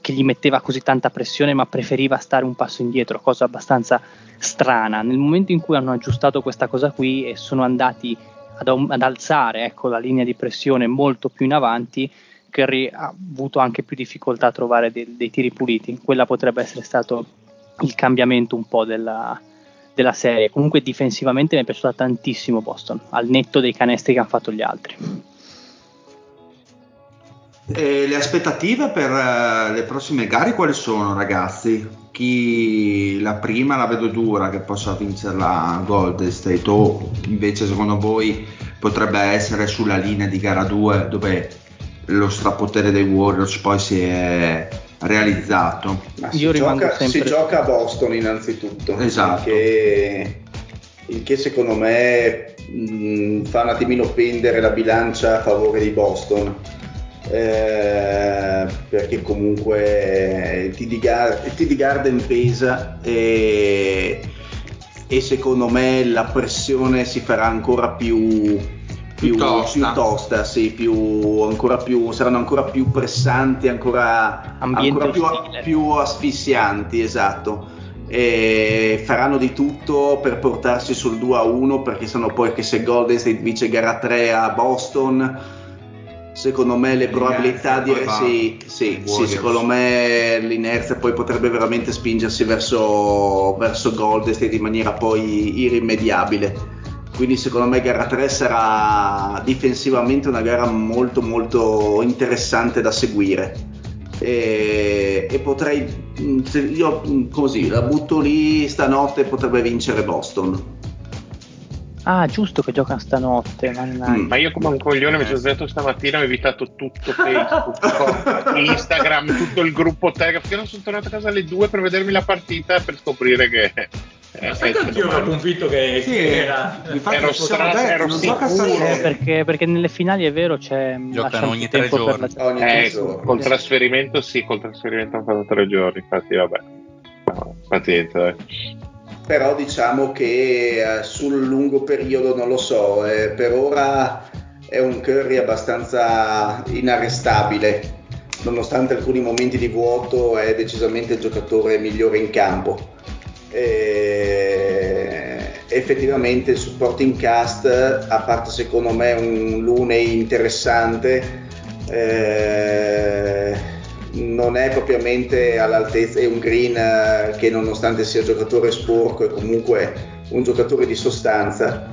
che gli metteva così tanta pressione ma preferiva stare un passo indietro, cosa abbastanza strana. Nel momento in cui hanno aggiustato questa cosa qui e sono andati ad, ad alzare ecco, la linea di pressione molto più in avanti, Curry ha avuto anche più difficoltà a trovare dei, dei tiri puliti. Quella potrebbe essere stato il cambiamento un po' della, della serie. Comunque difensivamente mi è piaciuta tantissimo Boston, al netto dei canestri che hanno fatto gli altri. E le aspettative per uh, le prossime gare quali sono ragazzi? Chi la prima la vedo dura che possa vincere la Golden State o invece secondo voi potrebbe essere sulla linea di gara 2 dove lo strapotere dei Warriors poi si è realizzato. Ma si, gioca, sempre... si gioca, a Boston innanzitutto. Esatto. Il che, il che secondo me mh, fa un attimino pendere la bilancia a favore di Boston. Eh, perché comunque il TD, Gar- il TD Garden pesa e, e secondo me la pressione si farà ancora più più, tosta. più tosta, sì, più, ancora più, saranno ancora più pressanti, ancora, ancora più, più asfissianti, esatto. E faranno di tutto per portarsi sul 2 a 1 perché sanno poi che se Golden State vince gara 3 a Boston secondo me le probabilità di sì, sì, sì, secondo me l'inerzia poi potrebbe veramente spingersi verso, verso Golden State in maniera poi irrimediabile quindi secondo me gara 3 sarà difensivamente una gara molto molto interessante da seguire e, e potrei se io mh, così la butto lì stanotte potrebbe vincere Boston Ah, giusto che giocano stanotte. mannaggia. Mm. Ma io come un coglione mi sono svegliato stamattina ho evitato tutto Facebook, Instagram, tutto il gruppo Telegram, perché non sono tornato a casa alle 2 per vedermi la partita per scoprire che... eh, Ma sai che eh, anch'io ero convinto che Sì, era... infatti Ero ci siamo stra- detti, ero non so che sicuro. sta- Eh, perché, perché nelle finali è vero c'è Giocano ogni tre giorni. la- ogni Eh, giorni. col trasferimento sì, col trasferimento hanno fatto tre giorni, infatti vabbè. No, pazienza, dai. però diciamo che eh, sul lungo periodo non lo so, eh, per ora è un Curry abbastanza inarrestabile, nonostante alcuni momenti di vuoto è decisamente il giocatore migliore in campo. E effettivamente il supporting cast, a parte secondo me un Luney interessante, eh, non è propriamente all'altezza, è un Green eh, che nonostante sia giocatore sporco è comunque un giocatore di sostanza.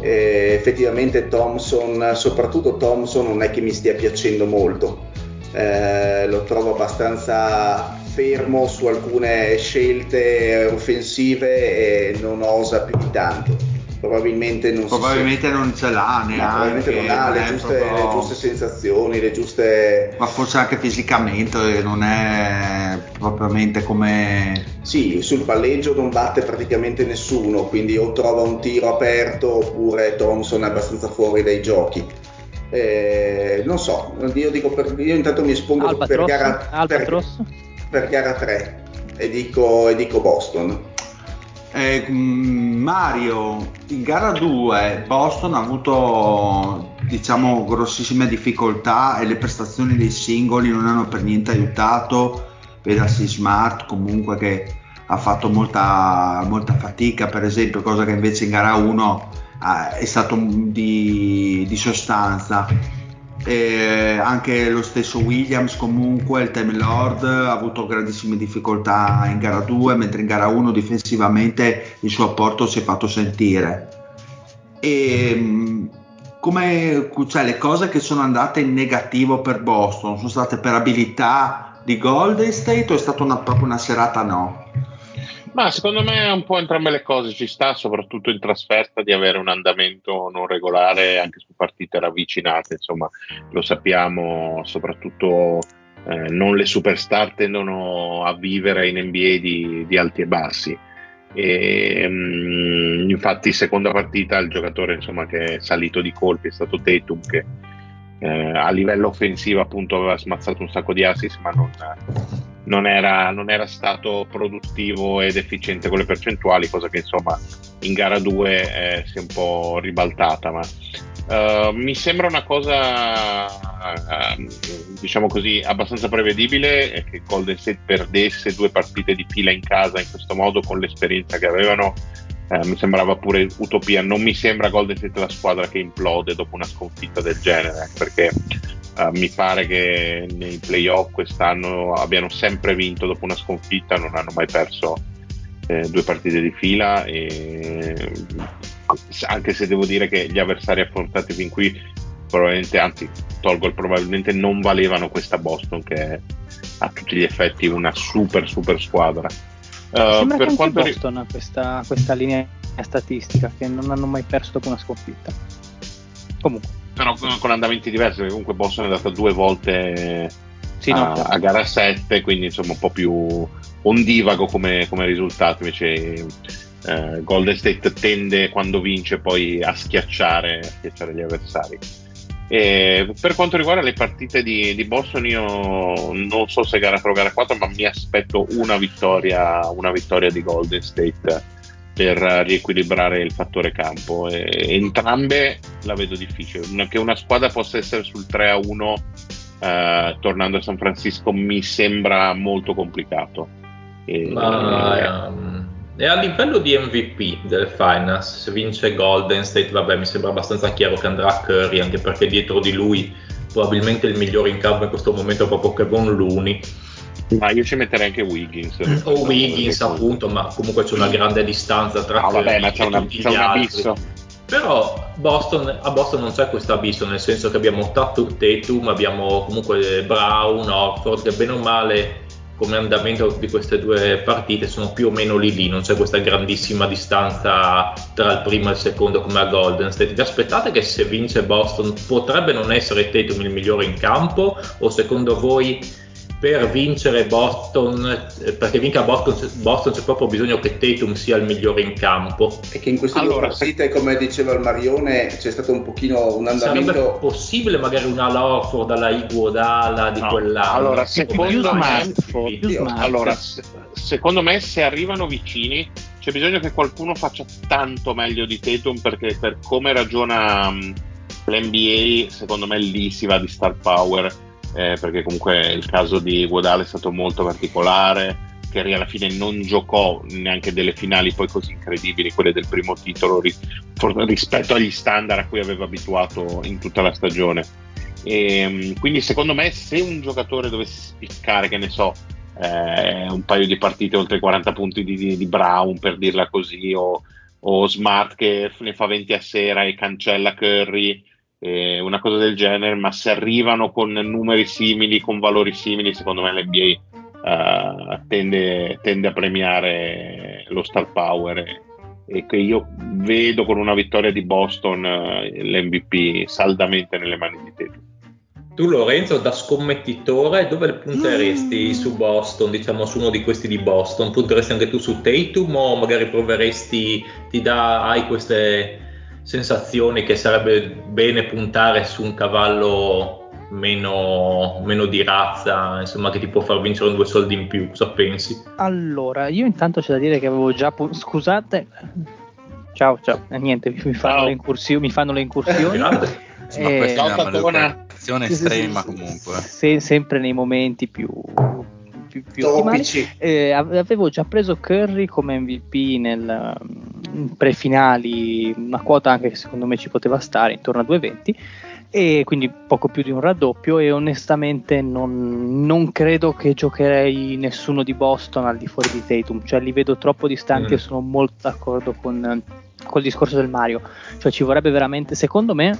Eh, effettivamente Thompson, soprattutto Thompson, non è che mi stia piacendo molto. Eh, lo trovo abbastanza fermo su alcune scelte offensive e non osa più di tanto. Probabilmente non si probabilmente non ce l'ha neanche no, probabilmente non ha le è giuste, proprio- le giuste sensazioni, le giuste ma forse anche fisicamente non è propriamente come Sì, sul palleggio non batte praticamente nessuno, quindi o trova un tiro aperto oppure Thompson è abbastanza fuori dai giochi. Eh, non so, io, dico per- io intanto mi espongo per Albatros? gara, per, Albatros? per gara 3 e dico, e dico Boston. Eh, mm, Mario, in gara 2 Boston ha avuto diciamo grossissime difficoltà e le prestazioni dei singoli non hanno per niente aiutato. Vedasi Smart comunque che ha fatto molta, molta fatica, per esempio, cosa che invece in gara 1 è stato di, di sostanza. E anche lo stesso Williams comunque il Time Lord ha avuto grandissime difficoltà in gara 2 mentre in gara 1 difensivamente il suo apporto si è fatto sentire e mh, come cioè, le cose che sono andate in negativo per Boston sono state per abilità di Golden State o è stata una, proprio una serata no? Ma secondo me un po' entrambe le cose ci sta, soprattutto in trasferta, di avere un andamento non regolare anche su partite ravvicinate, insomma, lo sappiamo, soprattutto eh, non le superstar tendono a vivere in NBA di, di alti e bassi. E, mm, infatti, seconda partita, il giocatore insomma, che è salito di colpi è stato Tatum, che eh, a livello offensivo appunto aveva smazzato un sacco di assist, ma non, non era, non era stato produttivo ed efficiente con le percentuali, cosa che insomma in gara 2 eh, si è un po' ribaltata. Ma eh, mi sembra una cosa, eh, diciamo così, abbastanza prevedibile eh, che Golden State perdesse due partite di fila in casa in questo modo con l'esperienza che avevano. Eh, mi sembrava pure utopia. Non mi sembra Golden State la squadra che implode dopo una sconfitta del genere, perché Uh, mi pare che nei playoff quest'anno abbiano sempre vinto dopo una sconfitta, non hanno mai perso eh, due partite di fila. E, anche se devo dire che gli avversari affrontati fin qui, probabilmente, anzi, tolgo il probabilmente, non valevano questa Boston, che è a tutti gli effetti una super, super squadra. Uh, per quanto ri- Boston ha questa, questa linea statistica che non hanno mai perso dopo una sconfitta. Comunque, però con, andamenti diversi, perché comunque Boston è andata due volte sì, a, no, certo. a gara 7, quindi insomma un po' più ondivago come, come risultato. Invece eh, Golden State tende quando vince poi a schiacciare, a schiacciare gli avversari. E per quanto riguarda le partite di, di Boston, io non so se gara 3 o gara 4, ma mi aspetto una vittoria, una vittoria di Golden State per riequilibrare il fattore campo. E entrambe la vedo difficile. Che una squadra possa essere sul 3 a 1 eh, tornando a San Francisco mi sembra molto complicato. E, Ma, um, e a livello di MVP del Finals, se vince Golden State, vabbè, mi sembra abbastanza chiaro che andrà a Curry, anche perché dietro di lui probabilmente il migliore in campo in questo momento è proprio Kevon Looney ma io ci metterei anche Wiggins. O Wiggins, appunto, ma comunque c'è una grande distanza tra no, vabbè, ma c'è, una, c'è un abisso. Però Boston, a Boston non c'è questo abisso, nel senso che abbiamo Tatum, abbiamo comunque Brown, Orford, che bene o male come andamento di queste due partite sono più o meno lì lì, non c'è questa grandissima distanza tra il primo e il secondo come a Golden State. Vi aspettate che se vince Boston potrebbe non essere Tatum il migliore in campo o secondo voi per vincere Boston, eh, perché vinca Boston, Boston c'è proprio bisogno che Tatum sia il migliore in campo. E che in queste allora, due partite, come diceva il Marione, c'è stato un pochino un andamento... Sarebbe possibile magari una Lorford dalla Iguodala di no. quell'anno? Allora, secondo me, allora, secondo me se arrivano vicini c'è bisogno che qualcuno faccia tanto meglio di Tatum perché per come ragiona l'NBA, secondo me lì si va di star power eh, perché comunque il caso di Guadale è stato molto particolare. Kerry alla fine non giocò neanche delle finali poi così incredibili, quelle del primo titolo, ri- rispetto agli standard a cui aveva abituato in tutta la stagione. E, ehm, quindi secondo me se un giocatore dovesse spiccare, che ne so, eh, un paio di partite oltre i 40 punti di, di Brown, per dirla così, o, o, Smart che ne fa 20 a sera e cancella Curry, eh, una cosa del genere, ma se arrivano con numeri simili, con valori simili, secondo me l'NBA eh, tende, tende, a premiare lo star power e, e, che io vedo con una vittoria di Boston eh, l'MVP saldamente nelle mani di Tatum. Tu Lorenzo, da scommettitore, dove punteresti mm. su Boston, diciamo su uno di questi di Boston? Punteresti anche tu su Tatum o magari proveresti, ti dà, hai queste sensazioni che sarebbe bene puntare su un cavallo meno, meno, di razza, insomma, che ti può far vincere due soldi in più. Cosa pensi? Allora, io intanto c'è da dire che avevo già. Pu- scusate. Ciao, ciao. Eh, niente, mi, fanno ciao. Le incursioni, mi fanno le incursioni. Insomma, eh, questa è una estrema comunque. Se, sempre nei momenti più, più, più ottimali. Eh, avevo già preso Curry come MVP nel um, prefinali, una quota anche che secondo me ci poteva stare intorno a 2,20 e quindi poco più di un raddoppio e onestamente non, non, credo che giocherei nessuno di Boston al di fuori di Tatum, cioè li vedo troppo distanti mm. e sono molto d'accordo con, con il discorso del Mario, cioè ci vorrebbe veramente, secondo me,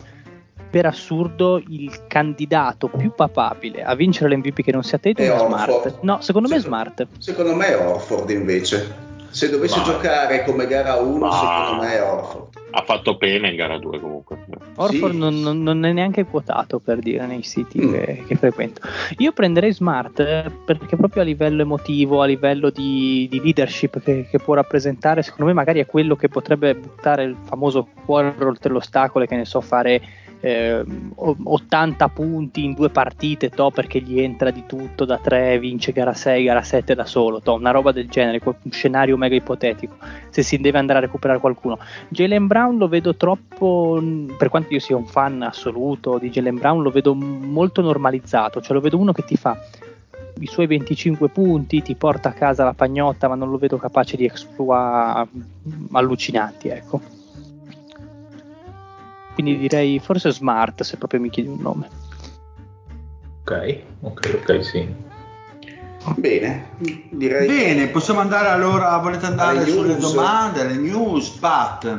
per assurdo il candidato più papabile a vincere l'MVP che non sia Tatum è, è Smart. No, secondo me è Smart. Secondo me è Orford invece. Se dovesse Ma... giocare come gara 1, Ma... secondo me è Orford. Ha fatto pena in gara 2 comunque. Orford sì. non, non, non, è neanche quotato per dire nei siti mm. che, che, frequento. Io prenderei Smart eh, perché proprio a livello emotivo, a livello di, di leadership che, che, può rappresentare, secondo me magari è quello che potrebbe buttare il famoso cuore oltre l'ostacolo e che ne so fare eh, 80 punti in due partite, to, perché gli entra di tutto da 3, vince gara 6, gara 7 da solo, to, una roba del genere, un scenario mega ipotetico, se si deve andare a recuperare qualcuno. Jalen Brown lo vedo troppo, per quanto io sia un fan assoluto di Jalen Brown, lo vedo molto normalizzato, cioè lo vedo uno che ti fa i suoi 25 punti, ti porta a casa la pagnotta, ma non lo vedo capace di exploit allucinanti, ecco. Quindi direi forse Smart se proprio mi chiedi un nome. Ok, ok, ok, sì. Bene, direi. Bene, possiamo andare allora, volete andare alle sulle news. domande, alle news, Pat?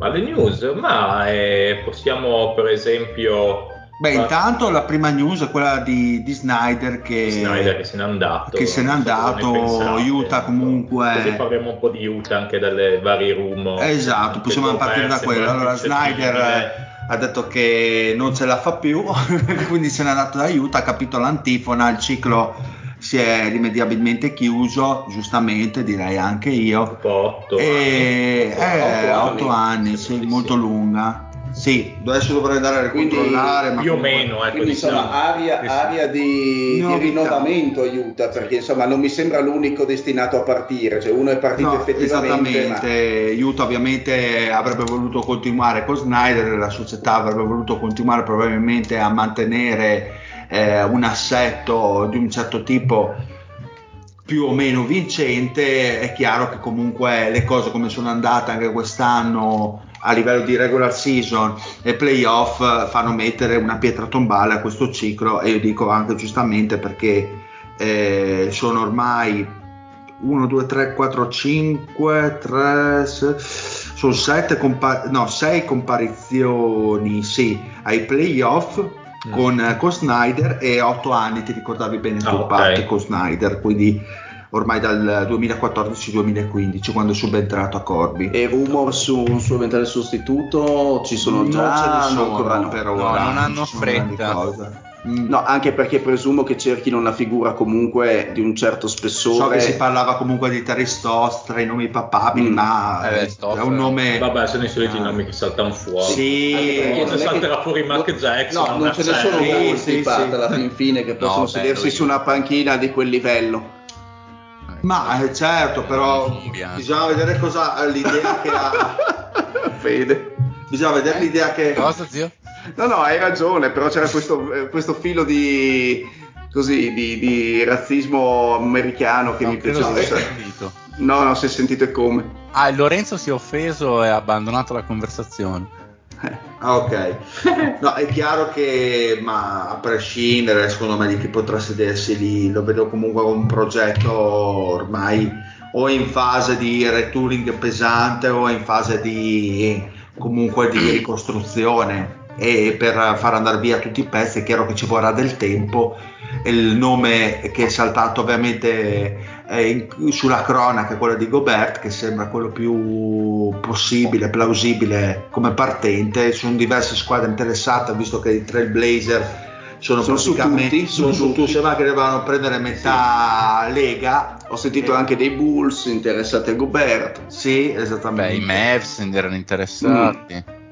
Alle news, ma eh, possiamo per esempio Beh, intanto la prima news è quella di, di Snyder, che, Snyder che se n'è andato. Che se n'è andato, Utah comunque. Così parliamo un po' di Utah anche dalle varie room. Esatto, possiamo partire da quello. Allora, Snyder ha detto che non ce la fa più, quindi se n'è andato da Utah, ha capito l'antifona, il ciclo si è rimediabilmente chiuso, giustamente direi anche io. Otto e, anni. Eh, otto anni, sì, molto lunga Sì, adesso dovrei andare a Quindi- ricontrollare, ma più o meno, ecco, Quindi diciamo. insomma aria, Sì, aria di, di rinnovamento aiuta perché insomma non mi sembra l'unico destinato a partire, cioè uno è partito No, effettivamente esattamente, Utah ovviamente avrebbe voluto continuare con Snyder, la società avrebbe voluto continuare probabilmente a mantenere eh, un assetto di un certo tipo più o meno vincente, è chiaro che comunque le cose come sono andate anche quest'anno a livello di regular season e playoff eh, fanno mettere una pietra tombale a questo ciclo e io dico anche giustamente perché eh, sono ormai 1, 2, 3, 4, 5, 3, sono 7 compa- no, 6 comparizioni sì, ai playoff Mm. con, eh, con Snyder e 8 anni, ti ricordavi bene tu Ah, ok. Pat, con Snyder, quindi ormai dal 2014-2015 quando è subentrato a Corby. e rumor su un suo eventuale sostituto ci sono Non già ce ne no, sono ancora no. per No, ora, non hanno fretta. Mm. No, anche perché presumo che cerchino una figura comunque di un certo So spessore che si parlava comunque di Terry Stoss tra i nomi papabili, Mm. ma Eh, è un nome. Vabbè, sono i soliti Ah. nomi che saltano fuori. Anche Sì, perché Forse non è che- salterà fuori Mark no, Jackson, No, non ce ne sono sì, Pat, sì. alla fin fine che possono beh, sedersi su una panchina di quel livello. Ma eh, certo, però Non bisogna vedere cosa l'idea che ha. Fede. Bisogna vedere l'idea che. Cosa, zio? No, no, hai ragione, però c'era questo, eh, questo filo di, così, di, di razzismo americano che Non mi piaceva. si sia sentito. No, no, si è sentito e come. Ah, Lorenzo si è offeso e ha abbandonato la conversazione. Ah, ok. No, è chiaro che, ma a prescindere, secondo me, di chi potrà sedersi lì, lo vedo comunque un progetto ormai o in fase di retooling pesante o in fase di comunque di ricostruzione e per far andare via tutti i pezzi è chiaro che ci vorrà del tempo il nome che è saltato ovviamente eh, in- sulla cronaca è quello di Gobert che sembra quello più possibile, plausibile come partente ci sono diverse squadre interessate visto che i Trailblazer sono, Sono su praticamente tutti, sono su su tutti. sembra che devono prendere metà lega Ho sentito Eh. anche dei Bulls interessati a Gobert. sì Beh, esattamente i Mavs erano interessati.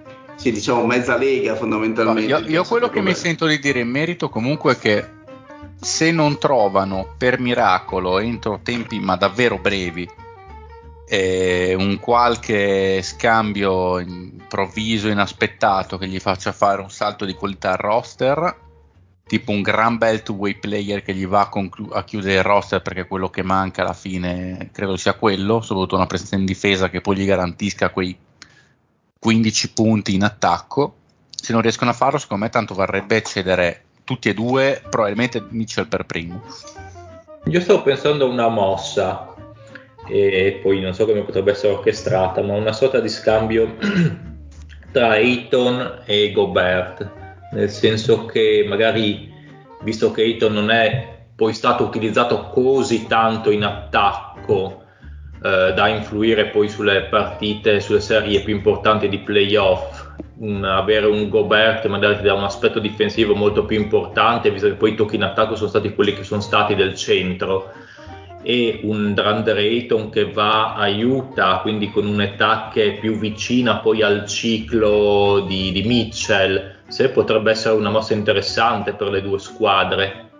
Sì, diciamo mezza lega No, fondamentalmente. io, io quello che mi sento di dire in merito comunque è che se non trovano per miracolo entro tempi ma davvero brevi eh, un qualche scambio improvviso, inaspettato che gli faccia fare un salto di qualità al roster, tipo un gran bel two-way player che gli va a, conclu- a chiudere il roster perché quello che manca alla fine credo sia quello, soprattutto una presenza in difesa che poi gli garantisca quei 15 punti in attacco. Se non riescono a farlo, secondo me tanto varrebbe cedere tutti e due, probabilmente Mitchell per primo. Io stavo pensando a una mossa, e poi non so come potrebbe essere orchestrata, ma una sorta di scambio tra Ayton e Gobert, nel senso che magari, visto che Ayton non è poi stato utilizzato così tanto in attacco eh, da influire poi sulle partite, sulle serie più importanti di playoff, un- avere un Gobert che magari ti dà un aspetto difensivo molto più importante, visto che poi i tocchi in attacco sono stati quelli che sono stati del centro, e un Drander Ayton che va aiuta, quindi con un'età che è più vicina poi al ciclo di, di Mitchell, se potrebbe essere una mossa interessante per le due squadre.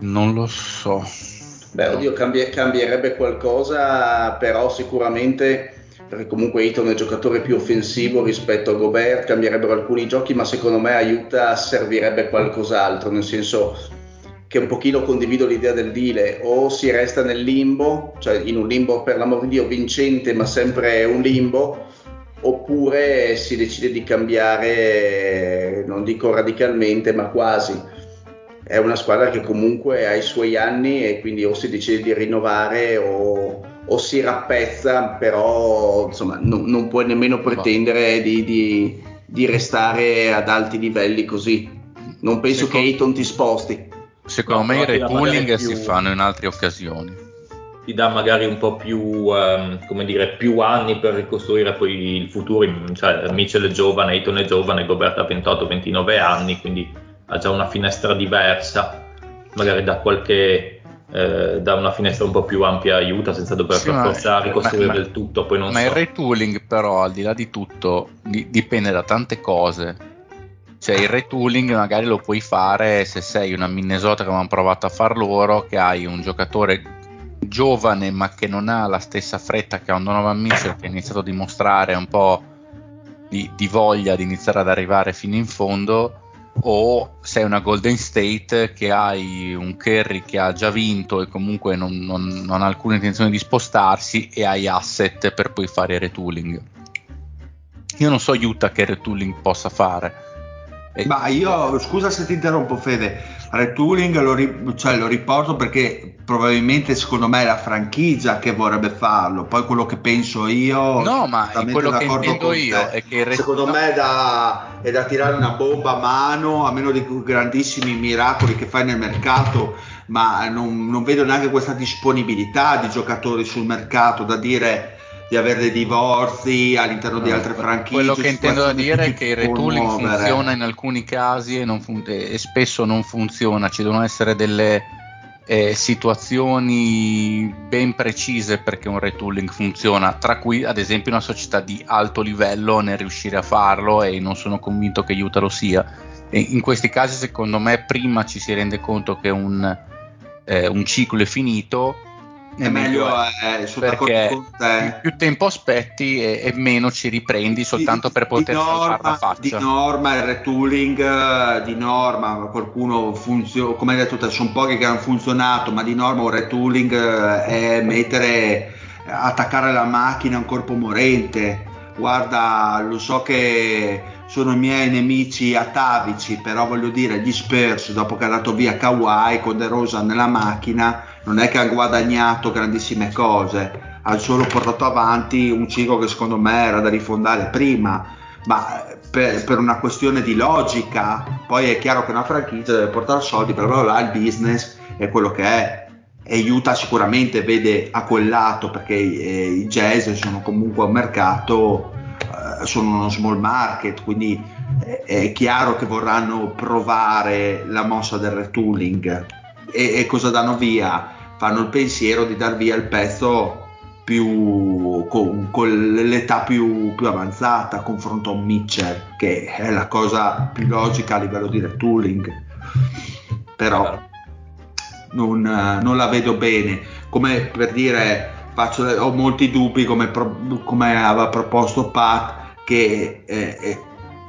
Non lo so. Beh, oddio, cambie- cambierebbe qualcosa, però sicuramente, perché comunque Eaton è il giocatore più offensivo rispetto a Gobert, cambierebbero alcuni giochi, ma secondo me aiuta, servirebbe qualcos'altro, nel senso che un pochino condivido l'idea del deal, o si resta nel limbo, cioè in un limbo per l'amor di Dio vincente, ma sempre un limbo, oppure si decide di cambiare, non dico radicalmente, ma quasi è una squadra che comunque ha i suoi anni e quindi o si decide di rinnovare o, o si rappezza, però insomma non, non puoi nemmeno pretendere di, di- di restare ad alti livelli così. Non penso Secondo- che Ayton ti sposti. Secondo No, me i retooling magari si più- fanno in altre occasioni. ti dà magari un po' più, ehm, come dire, più anni per ricostruire poi il futuro. Cioè, Mitchell è giovane, Ayton è giovane, Gobert ha 28-29 anni, quindi ha già una finestra diversa. Magari da qualche eh, da una finestra un po' più ampia aiuta senza dover Sì, per forza ricostruire ma- del tutto. Poi non Ma so. il retooling, però, al di là di tutto, di- dipende da tante cose. Cioè, il retooling magari lo puoi fare se sei una Minnesota come hanno provato a far loro, che hai un giocatore giovane ma che non ha la stessa fretta che ha un Donovan Mitchell che ha iniziato a dimostrare un po' di, di voglia di iniziare ad arrivare fino in fondo o sei una Golden State che hai un Kerry che ha già vinto e comunque non, non- non ha alcuna intenzione di spostarsi e hai asset per poi fare retooling. Io non so Utah che retooling possa fare. Ma io, scusa se ti interrompo Fede, retooling lo, ri- cioè, lo riporto perché probabilmente secondo me è la franchigia che vorrebbe farlo, poi quello che penso io... No, ma quello che intendo io è che il ret- Secondo no. me è da, è da tirare una bomba a mano, a meno di grandissimi miracoli che fai nel mercato, ma non, non vedo neanche questa disponibilità di giocatori sul mercato da dire di avere dei divorzi all'interno di altre franchigie. Quello che intendo dire è che il retooling muovere. funziona in alcuni casi e, non fun- e spesso non funziona, ci devono essere delle eh, situazioni ben precise perché un retooling funziona, tra cui ad esempio una società di alto livello nel riuscire a farlo e non sono convinto che Utah lo sia. E in questi casi secondo me prima ci si rende conto che un, eh, un ciclo è finito È meglio, eh, perché con te. più, tempo aspetti e, e meno ci riprendi soltanto Di- per poter di salvare norma, la faccia. Di norma il retooling, eh, di norma qualcuno funziona, come hai detto te, sono pochi che hanno funzionato, ma di norma un retooling eh, è mettere, attaccare la macchina a un corpo morente. Guarda, lo so che sono i miei nemici atavici, però voglio dire, gli Spurs dopo che è andato via Kawhi con De Rosa nella macchina, non è che hanno guadagnato grandissime cose, hanno solo portato avanti un ciclo che secondo me era da rifondare prima, ma per, per una questione di logica, poi è chiaro che una franchigia deve portare soldi, però là il business è quello che è. Utah sicuramente vede a quel lato perché eh, i jazz sono comunque un mercato, eh, sono uno small market, quindi è, è chiaro che vorranno provare la mossa del retooling. E, e cosa danno via? Fanno il pensiero di dar via il pezzo più con, con l'età più, più avanzata confronto a un Mitchell, che è la cosa più logica a livello di retooling. Però non, non la vedo bene. Come per dire, faccio, ho molti dubbi come, come aveva proposto Pat, che eh, è,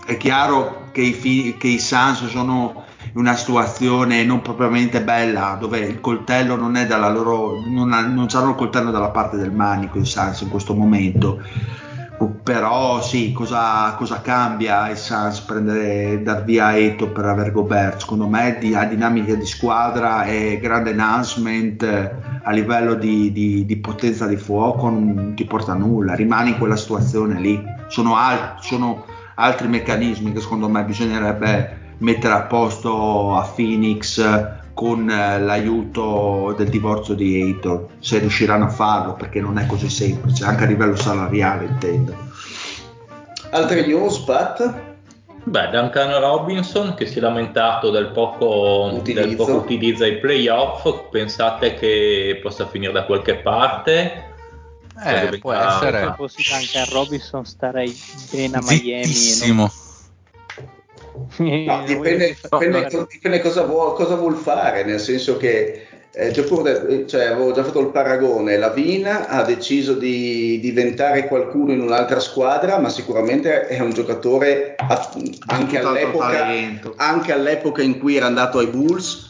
è chiaro che i, che i Suns sono una situazione non propriamente bella, dove il coltello non è dalla loro, non, ha- non hanno il coltello dalla parte del manico i Suns in questo momento. Però sì, cosa, cosa cambia il Suns prendere dar via Eto per aver Gobert? Secondo me di, a dinamica di squadra e grande announcement eh, a livello di, di- di potenza di fuoco non ti porta a nulla, rimani in quella situazione lì. Sono, al- sono altri meccanismi che secondo me bisognerebbe mettere a posto a Phoenix con eh, l'aiuto del divorzio di Hator, se riusciranno a farlo, perché non è così semplice, anche a livello salariale intendo. Altre news, Pat? Beh, Duncan Robinson che si è lamentato del poco, Utilizzo. del poco utilizzo ai playoff, pensate che possa finire da qualche parte? Eh, può essere. Se fossi anche a Robinson starei bene a Miami. non- Zittissimo. No, dipende, dipende, co- dipende cosa, vuol, cosa vuol fare, nel senso che eh, già pure- cioè, avevo già fatto il paragone, la Vina ha deciso di diventare qualcuno in un'altra squadra, ma sicuramente è un giocatore a- anche all'epoca, anche all'epoca in cui era andato ai Bulls,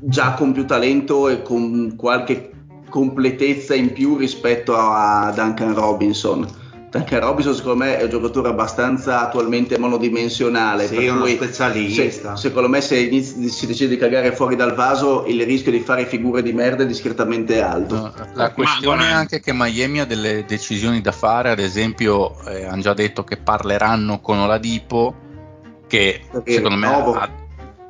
già con più talento e con qualche completezza in più rispetto a Duncan Robinson. Duncan Robinson secondo me è un giocatore abbastanza attualmente monodimensionale. Sì, per uno cui specialista. se- secondo me se inizi- si decide di cagare fuori dal vaso il rischio di fare figure di merda è discretamente alto. No, La questione è anche che Miami ha delle decisioni da fare, ad esempio eh, hanno già detto che parleranno con Oladipo, che Perché secondo me ha,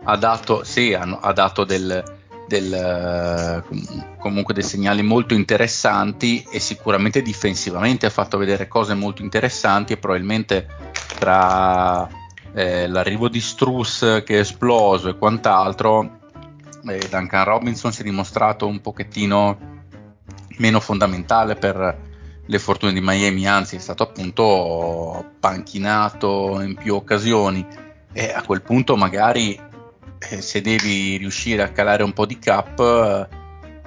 ha dato, sì, hanno- ha dato del, del, eh, com- comunque dei segnali molto interessanti e sicuramente difensivamente ha fatto vedere cose molto interessanti e probabilmente tra eh, l'arrivo di Struss che è esploso e quant'altro e Duncan Robinson si è dimostrato un pochettino meno fondamentale per le fortune di Miami, anzi è stato appunto panchinato in più occasioni e a quel punto magari eh, se devi riuscire a calare un po' di cap eh,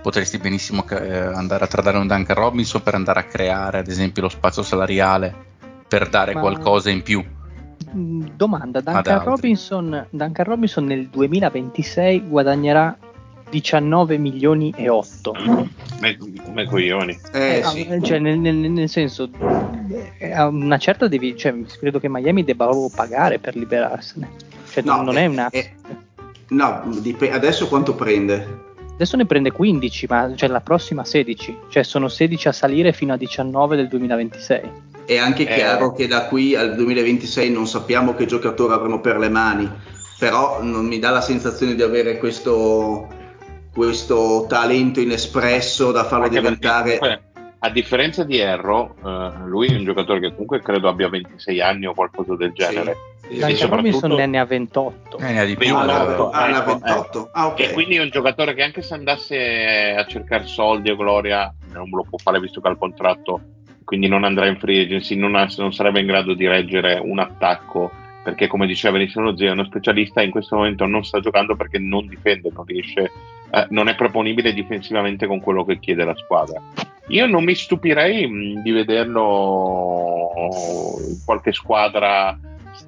potresti benissimo eh, andare a tradare un Duncan Robinson per andare a creare ad esempio lo spazio salariale per dare Ma- qualcosa in più. Mm, Domanda, Duncan. Robinson, Duncan Robinson nel 2026 guadagnerà 19 milioni e 8. Come, coglioni. Eh, Eh, sì. cioè, nel, nel- nel senso, eh, a una certa devi, cioè, credo che Miami debba proprio pagare per liberarsene. Cioè, No, non eh, è una... eh, no, dip- adesso quanto prende? Adesso ne prende 15, ma cioè, la prossima 16. Cioè sono 16 a salire fino a 19 del 2026. È anche Eh. chiaro che da qui al 2026 non sappiamo che giocatore avremo per le mani, però non mi dà la sensazione di avere questo, questo talento inespresso da farlo Anche diventare... comunque, a differenza di Erro, eh, lui è un giocatore che comunque credo abbia 26 anni o qualcosa del genere. Sì, Duncan Robinson ne ha 28. Eh, ne ha di più. Ah, no, eh, ah, ecco, 28? Ah, ok. E quindi è un giocatore che anche se andasse a cercare soldi o gloria, non lo può fare visto che ha il contratto, quindi non andrà in free agency, non, ha- non sarebbe in grado di reggere un attacco, perché come diceva benissimo Zio, è uno specialista in questo momento non sta giocando perché non difende, non riesce, eh, non è proponibile difensivamente con quello che chiede la squadra. Io non mi stupirei mh, di vederlo in qualche squadra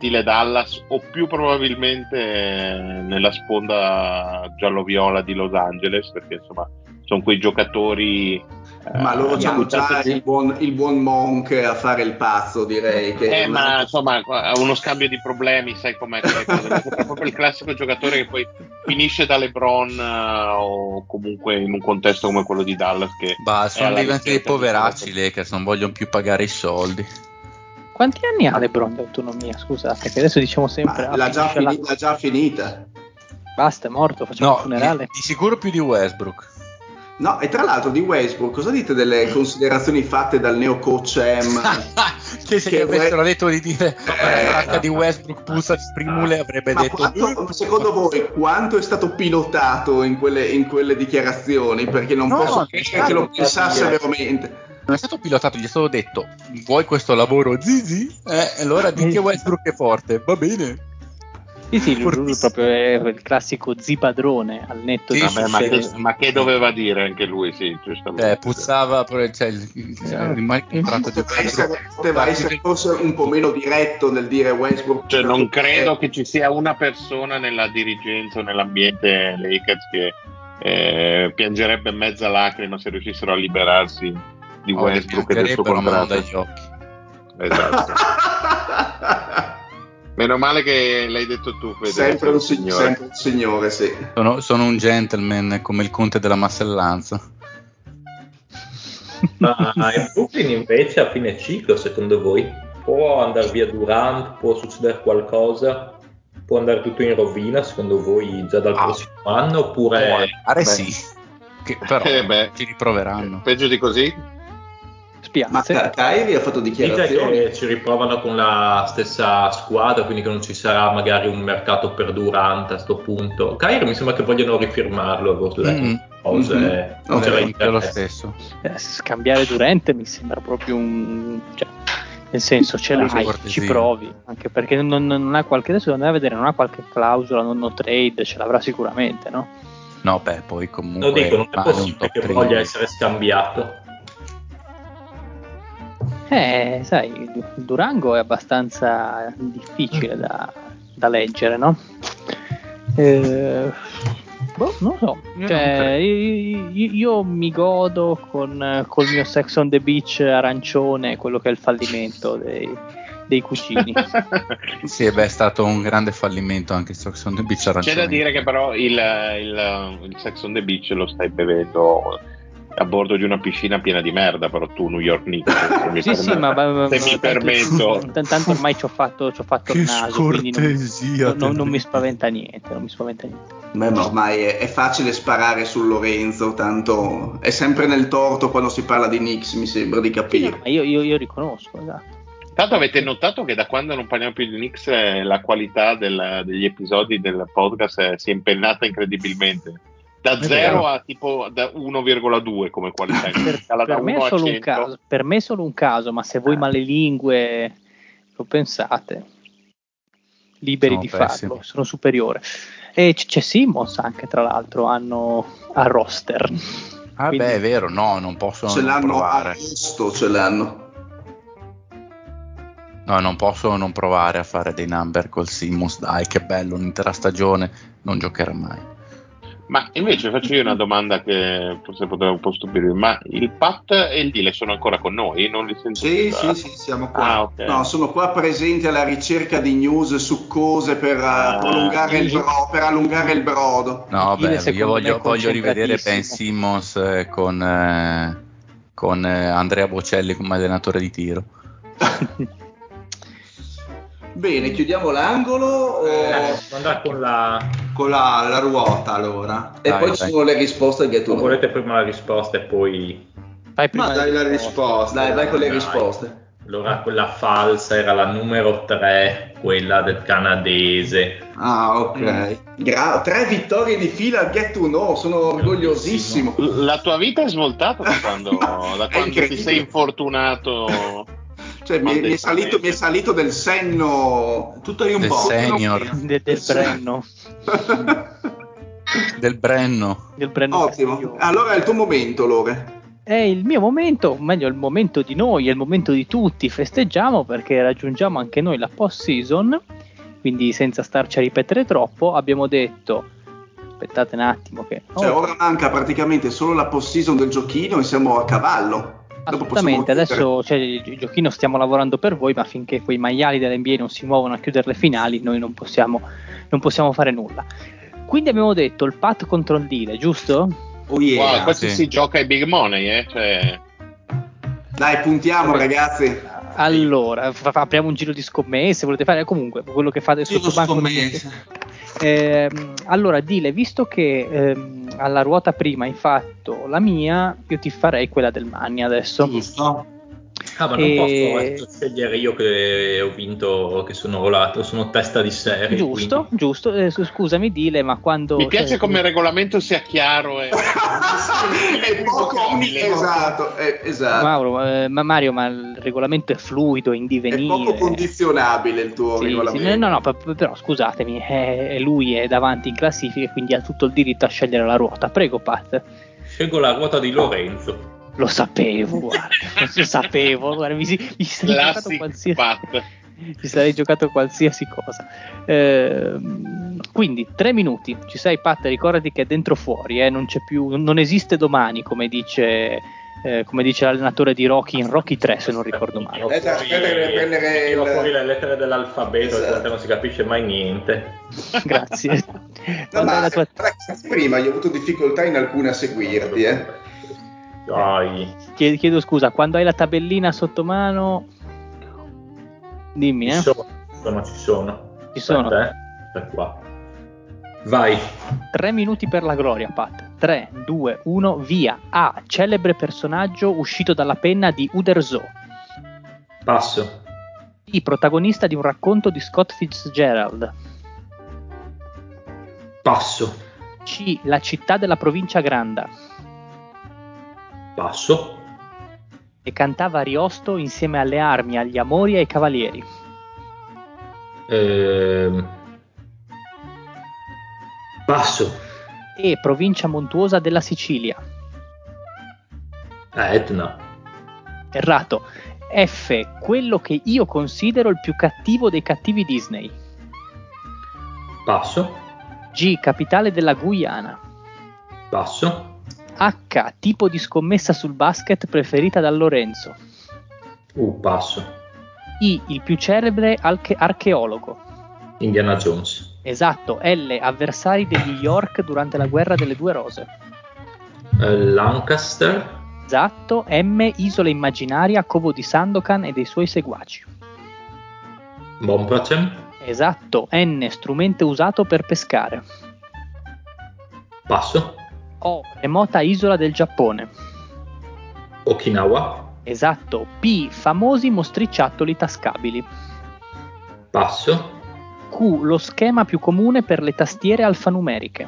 stile Dallas o più probabilmente eh, nella sponda giallo-viola di Los Angeles perché insomma sono quei giocatori eh, Ma loro hanno già il buon, il buon Monk a fare il pazzo, direi. Che eh, ma insomma ha uno scambio di problemi sai com'è è proprio il classico giocatore che poi finisce da LeBron eh, o comunque in un contesto come quello di Dallas che Bah, è sono diventati dei poveracci Lakers, non vogliono più pagare i soldi. Quanti anni ha LeBron di autonomia? Scusate, che adesso diciamo sempre... Ah, l'ha, già fini- l'ha già finita. Basta, è morto, facciamo No, il funerale. di, di sicuro più di Westbrook. No, e tra l'altro di Westbrook, cosa dite delle considerazioni fatte dal neo coach M? che se Che gli avessero we- detto di dire Eh, di Westbrook puzza di primule avrebbe Ma detto quanto- secondo voi quanto è stato pilotato in quelle, in quelle dichiarazioni? Perché non No, posso credere che lo pensasse dire. veramente. Non è stato pilotato, gli è stato detto vuoi questo lavoro zizi? Eh, allora di che Westbrook è forte, va bene. Sì, sì, lui, proprio è il classico zipadrone al netto Sì, di Vabbè, ma, che, ma che doveva dire anche lui sì giustamente Eh, puzzava pure- cioè, il, il, il, il contratto di Poteva Westbrook. essere, poteva essere forse un po' meno diretto nel dire Westbrook. Cioè, non credo che ci sia una persona nella dirigenza o nell'ambiente Lakers che eh, piangerebbe mezza lacrima se riuscissero a liberarsi di Oh, Westbrook e del suo contratto. dagli occhi. Esatto. Meno male che l'hai detto tu, Fede. sempre, un, sei sig- sempre un signore, sì. Sono, sono un gentleman come il conte della massellanza. Ma il Brooklyn invece a fine ciclo, secondo voi? Può andare via Durant? Può succedere qualcosa? Può andare tutto in rovina, secondo voi, già dal Ah. prossimo anno? Oppure Pare beh. sì, che però Eh, beh. ci riproveranno. Peggio di così? Ma Spiazze. Ka- Kyrie ha fatto dite dichiarazioni. che ci riprovano con la stessa squadra, quindi che non ci sarà magari un mercato per Durant a sto punto? Kyrie mi sembra che vogliono rifirmarlo, avevo letto Mm. cose, Mhm. non Ok, era È lo stesso. Eh, scambiare Durante mi sembra proprio un... Cioè, nel senso, ce Una l'hai, ci provi. Anche perché non, non ha qualche... Adesso andare a vedere, non ha qualche clausola, non no trade, ce l'avrà sicuramente, no? No, beh, poi comunque Lo dico, non è possibile che voglia essere scambiato. Eh, sai, il Durango è abbastanza difficile da, da leggere, no? Eh, boh, non lo so. Io non Cioè, credo. io, io- mi godo con col mio Sex on the Beach arancione quello che è il fallimento dei, dei cucini. Sì, beh, è stato un grande fallimento anche Sox on the Beach C'è arancione. da dire che però il, il, il Sex on the Beach lo stai bevendo a bordo di una piscina piena di merda, però tu New York Knicks. se mi sì, sì, ma, ma- ma- se mi tanto- permetto. t- Tanto ormai ci ho fatto, ci ho fatto il naso, quindi non, non- non mi spaventa niente, non mi spaventa niente. Beh, ma ormai è, è facile sparare su Lorenzo, tanto è sempre nel torto quando si parla di Knicks, mi sembra di Sì, no, capire. ma io, io- io riconosco, esatto. Tanto avete notato che da quando non parliamo più di Knicks eh, la qualità del- degli episodi del podcast eh, si è impennata incredibilmente. Da È 0 vero. a tipo da 1,2 come qualità. Per, da per me 1 è a solo un 100. caso, per me è solo un caso, ma se voi Eh. malelingue lo pensate, liberi Sono di pessimi. farlo, sono superiore. E c- c'è Simmons anche, tra l'altro, hanno a roster. Ah, Quindi- beh, è vero, no, non posso ce non l'hanno a provare. posto, ce l'hanno. No, non posso non provare a fare dei number col Simmons. Dai, che bello, un'intera stagione. Non giocherà mai. Ma invece faccio io una domanda che forse potrebbe un po' stupirvi, ma il Pat e il Dile sono ancora con noi? Non li sento Sì, più sì, sì, siamo qua. Ah, ok. No, sono qua presenti alla ricerca di news succose per, eh, Ah, prolungare il bro- per allungare il brodo. No, Dile, beh, io voglio, voglio rivedere Ben. Simmons eh, con, eh, con eh, Andrea Bocelli come allenatore di tiro. Bene, chiudiamo l'angolo o Eh, andare con la... con la, la ruota allora? E Dai, poi dai. ci sono le risposte to know. volete prima la risposta e poi... Fai prima Ma dai la risposta. Dai, vai con le Dai. risposte. Allora quella falsa era la numero 3, quella del canadese. Ah, ok. Gra- tre vittorie di fila al get to know, sono orgogliosissimo. La tua vita è svoltata da quando, da quando ti sei infortunato. Cioè, mi, mi è salito, mi è salito del senno tutto in un Del po'. senior. del, del Brenno, Del Brenno. del Brenno Ottimo. Castiglione. Allora è il tuo momento, Lore. È il mio momento, o meglio, il momento di noi, è il momento di tutti. Festeggiamo perché raggiungiamo anche noi la post season. Quindi, senza starci a ripetere troppo, abbiamo detto. Aspettate un attimo, che Cioè, Oh, ora manca praticamente solo la post season del giochino e siamo a cavallo. Assolutamente, adesso cioè, il giochino stiamo lavorando per voi, ma finché quei maiali dell'NBA non si muovono a chiudere le finali, noi non possiamo, non possiamo fare nulla. Quindi abbiamo detto il pat contro il deal, giusto? Oh yeah. Wow, questo sì. si gioca ai big money, eh? Cioè, Dai, puntiamo, ragazzi. Allora, fa- fa- apriamo un giro di scommesse, volete fare comunque quello che fate sotto banco. Ehm, allora, Dile, visto che ehm, alla ruota prima hai fatto la mia, io ti farei quella del Magni adesso. Giusto. Ah, ma non E- posso scegliere io che ho vinto, che sono volato, sono testa di serie. Giusto, quindi- giusto. Eh, scusami, Dile, ma quando. mi piace cioè, come il regolamento sia chiaro e è poco esatto, è, esatto. Mauro, eh, ma Mario, ma il regolamento è fluido, è in È divenire. poco condizionabile il tuo Sì, sì, regolamento. no, no, p- però scusatemi, eh, lui è davanti in classifica, quindi ha tutto il diritto a scegliere la ruota. Prego, Pat. Scelgo la ruota di Lorenzo. Lo sapevo, guarda, lo sapevo, guarda, mi, mi sarei giocato qualsiasi, pat. mi sarei giocato qualsiasi cosa. Ehm, quindi, tre minuti, ci sei Pat, ricordati che è dentro fuori, eh, non c'è più, non esiste domani, come dice, eh, come dice l'allenatore di Rocky in Rocky 3, se non ricordo male. Tiro Aspetta, aspetta che prendere il- fuori le lettere dell'alfabeto, Esatto. perché non si capisce mai niente. Grazie. No, ma tua- prima io ho avuto difficoltà in alcune a seguirti, eh. Dai. Chiedo, chiedo scusa, quando hai la tabellina sotto mano, dimmi, eh. sono, ci sono, ci sono. Ci sono. Aspetta, eh. Aspetta qua. Vai. Tre minuti per la gloria, Pat. 3, 2, 1, via. A. Celebre personaggio uscito dalla penna di Uderzo. Passo. B. Protagonista di un racconto di Scott Fitzgerald. Passo. C. La città della provincia Granda. Passo. E cantava Ariosto insieme alle armi, agli amori e ai cavalieri. Ehm. Passo. E. Provincia montuosa della Sicilia. Eh, Etna. Errato. F. Quello che io considero il più cattivo dei cattivi Disney. Passo. G. Capitale della Guyana. Passo. H. Tipo di scommessa sul basket preferita da Lorenzo. Uh, passo. I. Il più celebre arche- archeologo. Indiana Jones. Esatto. L. Avversari degli York durante la guerra delle due rose. Eh, Lancaster. Esatto. M. Isola immaginaria Covo di Sandokan e dei suoi seguaci. Bonpacem. Esatto. N. Strumento usato per pescare. Passo. O. Remota isola del Giappone. Okinawa. Esatto. P. Famosi mostriciattoli tascabili. Passo. Q. Lo schema più comune per le tastiere alfanumeriche.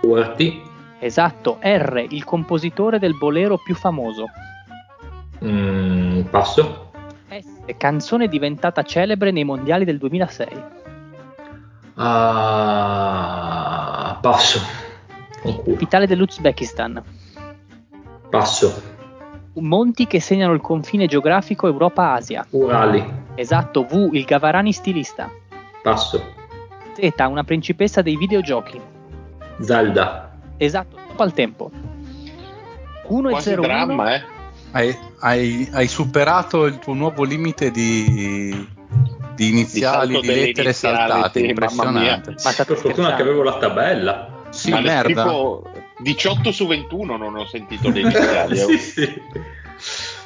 QWERTY. Esatto. R, il compositore del bolero più famoso. Mm, passo. S, canzone diventata celebre nei mondiali del 2006. Ah, passo. Capitale dell'Uzbekistan. Passo. Monti che segnano il confine geografico Europa-Asia. Urali. Esatto. V, il Gavarani stilista. Passo. Z, una principessa dei videogiochi. Zelda. Esatto, stop al tempo. 1 e Quasi 0 dramma, eh. Hai, hai- hai superato il tuo nuovo limite di, di iniziali, di, delle lettere iniziali, saltate. sì, mamma mia. Impressionante. Ma Per fortuna che scherzando? avevo la tabella. Sì, Ma merda. Tipo 18 su 21 non ho sentito le iniziali. sì, sì.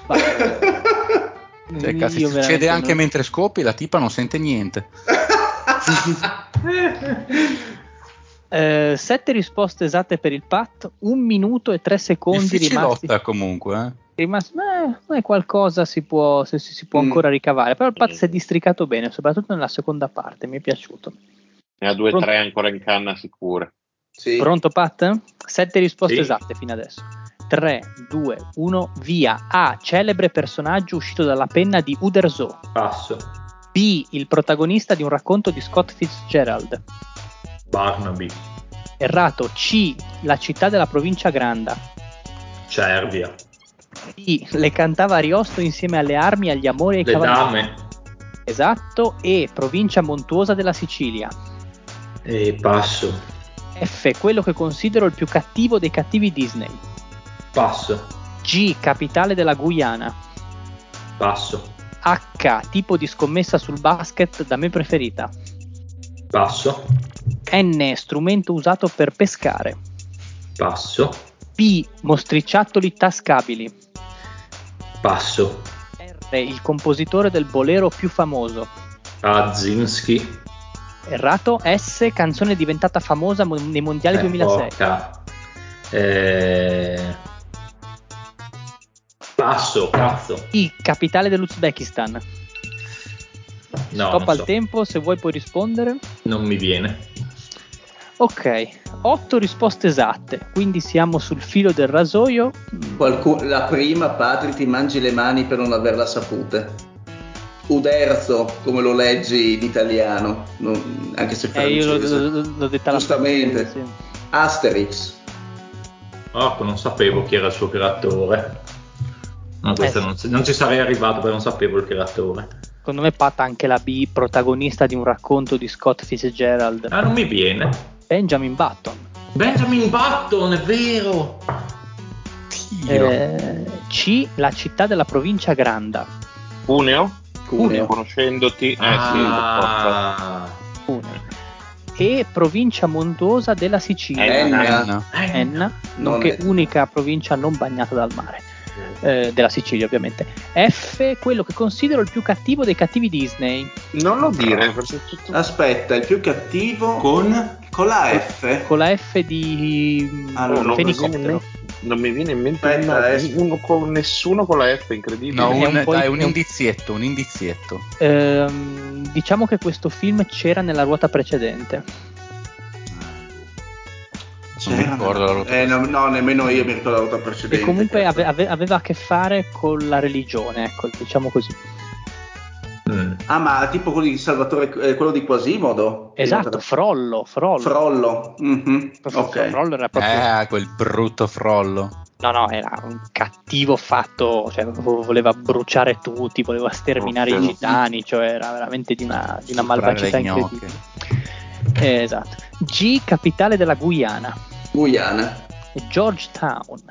Cioè, cazzo, Io succede anche non- mentre scopi, la tipa non sente niente. Eh, sette risposte esatte per il pat, un minuto e tre secondi rimasti. Comunque. Eh. rimasti eh, qualcosa si può, se- si, si può Mm. ancora ricavare. Però il pat si è districato bene, soprattutto nella seconda parte. Mi è piaciuto. Ne ha due o tre ancora in canna sicure. Sì. Pronto, Pat? Sette risposte Sì. esatte fino adesso. 3, 2, 1, via. A. Celebre personaggio uscito dalla penna di Uderzo. Passo. B. Il protagonista di un racconto di Scott Fitzgerald. Barnaby. Errato. C. La città della provincia Granda. Cervia. D. Le cantava Ariosto insieme alle armi, agli amori e ai Le cavalieri. dame. Esatto. E. Provincia montuosa della Sicilia. E passo. F. Quello che considero il più cattivo dei cattivi Disney. Passo. G. Capitale della Guyana. Passo. H. Tipo di scommessa sul basket da me preferita. Passo. N. Strumento usato per pescare. Passo. P. Mostriciattoli tascabili. Passo. R. Il compositore del bolero più famoso. Azinski. Errato. S. Canzone diventata famosa mo- nei mondiali Eh, 2006. porca. Eh, Passo, cazzo. I. Capitale dell'Uzbekistan. No, Stop al so. tempo se vuoi puoi rispondere. non mi viene. Ok, 8 risposte esatte, quindi siamo sul filo del rasoio. Qualcu- la prima, Patri, ti mangi le mani per non averla saputa. Uderzo, come lo leggi in italiano, non- anche se Eh, io l'ho, l'ho- l'ho detta la Giustamente. sì. Asterix. Orco, non sapevo chi era il suo creatore. No, questa Eh, sì. non, non ci sarei arrivato perché non sapevo il creatore. Secondo me patta anche la B, protagonista di un racconto di Scott Fitzgerald. Ah, non mi viene. Benjamin Button. Benjamin Button, è vero. Eh, C, la città della provincia Granda. Cuneo? Cuneo. Conoscendoti? Eh sì, ah, Cuneo. E provincia montuosa della Sicilia. Enna. Enna. Eh, Enna, Non nonché è- unica provincia non bagnata dal mare. Eh, della Sicilia, ovviamente. F, quello che considero il più cattivo dei cattivi Disney. Non lo dire, tutto... Aspetta, il più cattivo con, con la F. Con la F di Allora, non, viene in fenicottero. Non mi viene in mente Aspetta, uno- uno con, nessuno con la F, incredibile. No, È un, dai, in- un indizietto, un indizietto. Ehm, diciamo che questo film c'era nella ruota precedente. Non mi ricordo la ruota Eh, no, no, nemmeno io mi ricordo la ruota E precedente. comunque cazzo. ave- ave- aveva a che fare con la religione, ecco, diciamo così. Mm. Ah, ma tipo quello di Salvatore, eh, quello di Quasimodo? Esatto, Frollo, Frollo. Frollo. Mhm, Ok. Frollo era proprio... Eh, quel brutto frollo. No, no, era un cattivo fatto, cioè vo- voleva bruciare tutti, voleva sterminare Ok. i gitani, cioè era veramente di una, di una malvagità incredibile. Eh, esatto. G, capitale della Guyana. Guyana. Georgetown.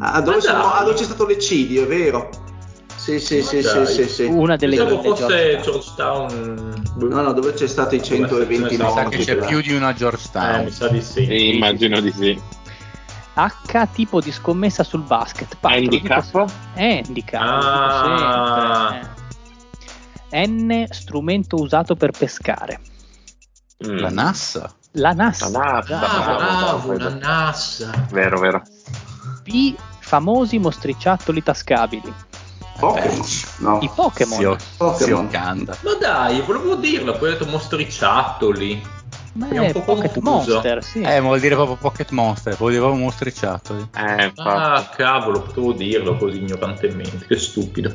Ah, dove, sono- ah, dove c'è stato l'eccidio, è vero. Sì, sì, sì, sì, sì, sì. Una delle Pensavo fosse Georgetown. No, no, dove c'è stato i 120 Mi Mi sa che c'è più di una Eh, Georgetown. mi sa di sì. Sì, immagino di sì. H, tipo di scommessa sul basket. Patro, Handicap? Handicap, dico Ah. eh. N, strumento usato per pescare. Mm. La NASA. La NASA. La NASA, bravo, bravo, bravo. una nassa. Vero, vero. P, famosi mostriciattoli tascabili. Pokémon. No. I Pokémon. Si, o- Pokémon. Ma dai, volevo dirlo, poi ho detto mostriciattoli. Ma È è, un po' Pocket confuso. Monster, sì. Eh, vuol dire proprio Pocket Monster, vuol dire proprio mostriciato. Eh. Ah, cavolo, potevo dirlo così ignorantemente. Che stupido.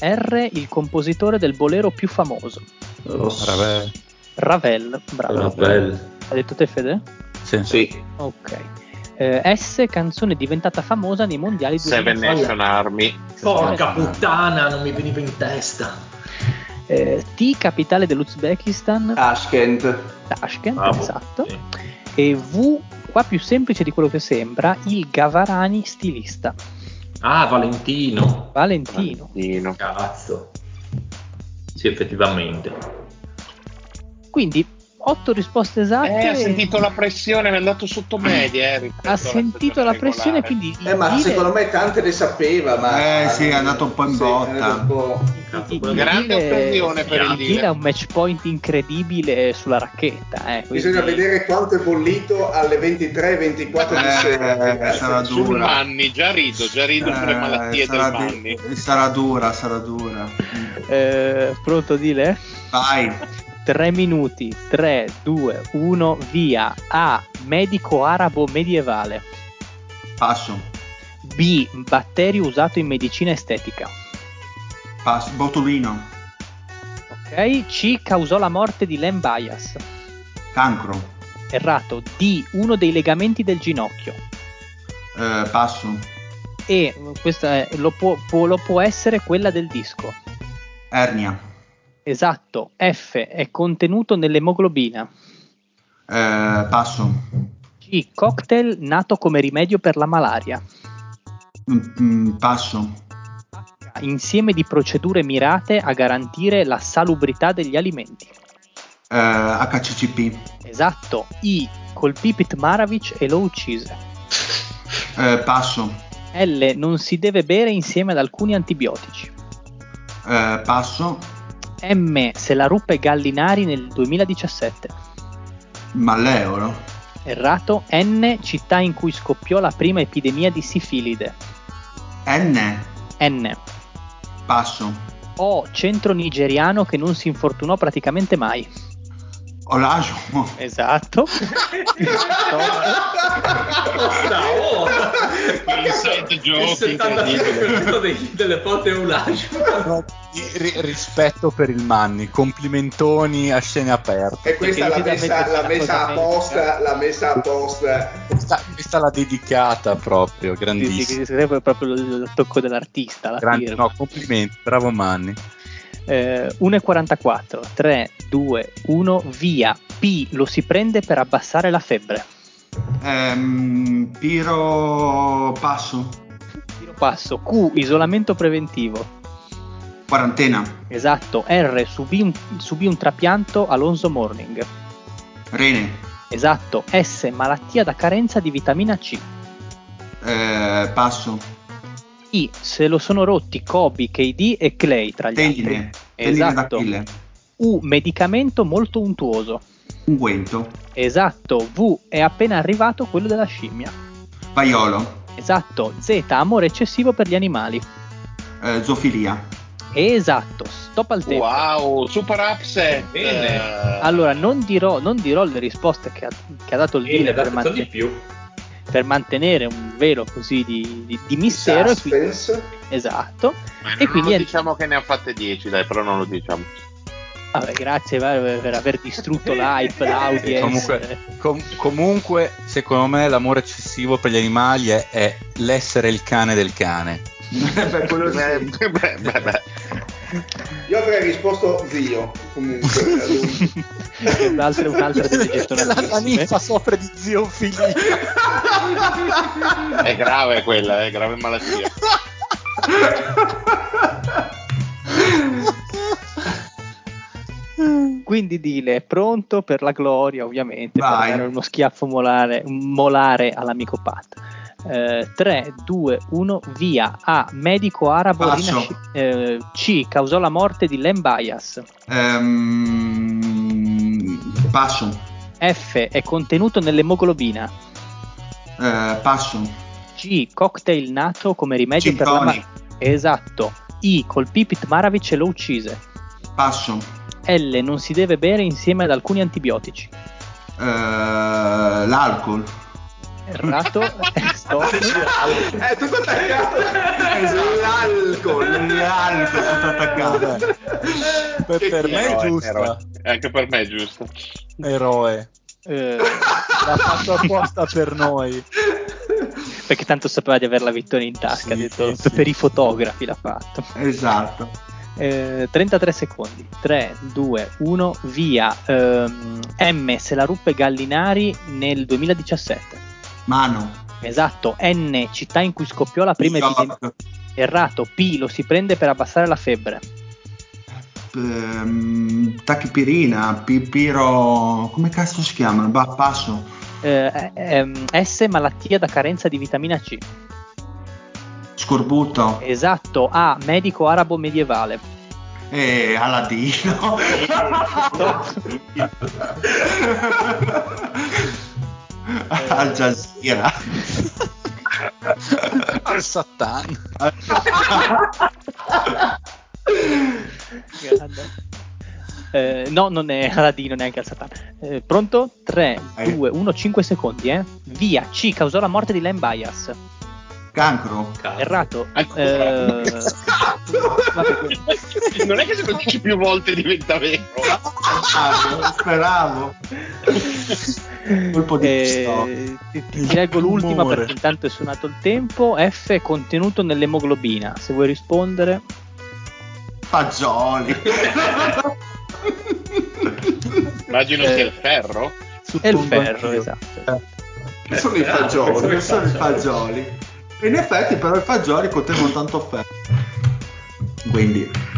R, il compositore del bolero più famoso. Vabbè, Ravel, bravo. Ravel. Hai detto te, Fede? sì. Sì, Ok. Eh, S, canzone diventata famosa nei mondiali Seven 2006. Nation Army. Porca puttana, non mi veniva in testa. Eh, T, capitale dell'Uzbekistan, Tashkent. Tashkent, Bravo. esatto. Sì. E V, qua più semplice di quello che sembra, il Gavarani stilista. Ah, Valentino. Valentino. Valentino. Cazzo. Sì, effettivamente. Quindi, otto risposte esatte. Eh, ha sentito la pressione, mi è andato sotto media. Eh, Ha sentito la pressione, regolare. quindi Eh, ma dire- secondo me tante le sapeva, ma... Eh, sì, è andato un po' in Sì, botta. è un po'. Grande occasione per il. Dile ha un match point incredibile sulla racchetta. eh, quindi- Bisogna vedere quanto è bollito alle 23-24 di Eh, sera. sarà Sul dura. Manni, già rido, già rido sulle Eh, malattie sarà, del di- Manni. sarà dura, sarà dura. Eh, pronto, Dile? Vai. 3 minuti, 3, 2, 1, via. A. Medico arabo medievale. Passo. B. Batterio usato in medicina estetica. Passo. Botulino. Ok. C. Causò la morte di Len Bias. Cancro. Errato. D. Uno dei legamenti del ginocchio. Eh, passo. E questa è- lo, può, può- lo può essere quella del disco. Ernia. Esatto. F. È contenuto nell'emoglobina. Eh, passo. C. Cocktail nato come rimedio per la malaria. Mm, mm, passo. Insieme di procedure mirate a garantire la salubrità degli alimenti. Eh, HCCP. Esatto, I colpì Pitmaravic e lo uccise. Eh, passo. L non si deve bere insieme ad alcuni antibiotici. Eh, passo. M se la ruppe Gallinari nel 2017. Malleolo. Errato, N città in cui scoppiò la prima epidemia di sifilide. N. N. Passo. O centro nigeriano che non si infortunò praticamente mai. Olajuwon. Esatto. Oh, Inside joke il incredibile. 76% dei- delle volte è un laggio. Ri- rispetto per il Manni, complimentoni a scene aperte. E questa l'ha messa, l'ha messa apposta, l'ha messa apposta. Questa, questa l'ha dedicata proprio, Sì, sì, grandissima. sì, sarebbe proprio il il tocco dell'artista, la Grandi- no, complimenti, bravo Manni. Eh, 1,44, 3, 2, 1, via. P lo si prende per abbassare la febbre. Ehm, Piro. Passo. Tiro passo. Q, isolamento preventivo. Quarantena. Esatto. R, subì un, subì un trapianto Alonso Morning. Rene. Esatto. S, malattia da carenza di vitamina C. Eh, passo. I, se lo sono rotti Kobe, KD e Clay tra gli Tendine. altri. Tendine Esatto. U, medicamento molto untuoso. Unguento. Esatto. V, è appena arrivato quello della scimmia. Vaiolo. Esatto. Z, amore eccessivo per gli animali. Eh, zoofilia. Esatto, stop al tempo. Wow, super upset. Bene. Allora, non dirò, non dirò le risposte che ha, che ha dato il Dile per, dato mante- di più. Per mantenere un velo così di, di- di mistero. e quindi- esatto. e quindi è- diciamo che ne ha fatte 10, dai, però non lo diciamo. Vabbè, grazie per, per aver distrutto l'hype, l'audience. Comunque, com- comunque, secondo me, l'amore eccessivo per gli animali è, è l'essere il cane del cane. Beh, quello sì. Beh, beh, beh, beh. Io avrei risposto zio, comunque. un'altra, un'altra delle la, la gettonatissime. ninfa soffre di ziofilia. È grave quella, è grave malattia. Quindi Dile è pronto per la gloria, ovviamente, Vai. per dare uno schiaffo molare, molare all'amico Pat. 3, 2, 1, via. A. Medico arabo Passo. rinasci- eh, C. Causò la morte di Len Bias. Ehm, passo. F. È contenuto nell'emoglobina. Eh, passo. G. Cocktail nato come rimedio Gin per la tonic. ma- Esatto. I. Colpì Pitmaravic e lo uccise. Passo. L. Non si deve bere insieme ad alcuni antibiotici. Eh, l'alcol. Errato. Stop. È tutto attaccato. L'alcol. L'alcol tutto attaccato. Per, per me è giusta. eroe. Anche per me è giusto. Eroe. Eh, L'ha fatto apposta per noi. perché tanto sapeva di avere la vittoria in tasca. Sì, ha detto, sì, sì. Per i fotografi l'ha fatto. Esatto. Eh, 33 secondi. 3, 2, 1, via. Ehm, M se la ruppe Gallinari nel 2017. Mano. Esatto. N città in cui scoppiò la prima New epidemia. Errato. P lo si prende per abbassare la febbre. Ehm, tachipirina, pipiro. Come cazzo si chiamano? Bah, passo. Eh, ehm, S malattia da carenza di vitamina C. Scorbuto. Esatto. A medico arabo medievale. E Aladino. Al Jazeera. Al Satan. Eh, no, non è Aladino neanche al Satan. Eh, pronto? 3, Eh. 2, 1, 5 secondi, eh. Via. C causò la morte di Len Bias. Cancro. Cazzo. Errato. Ancora? Eh, non è che se lo dici più volte diventa vero. Ah, speravo. Colpo di pistola. eh, ti, ti- ti leggo l'ultima perché intanto è suonato il tempo. F è contenuto nell'emoglobina. Se vuoi rispondere, Fagioli. Immagino Eh. sia il ferro. è il ferro, esatto. Che sono i fagioli. Sono i fagioli. In effetti, però, i fagioli contengono tanto ferro. Quindi, Eh,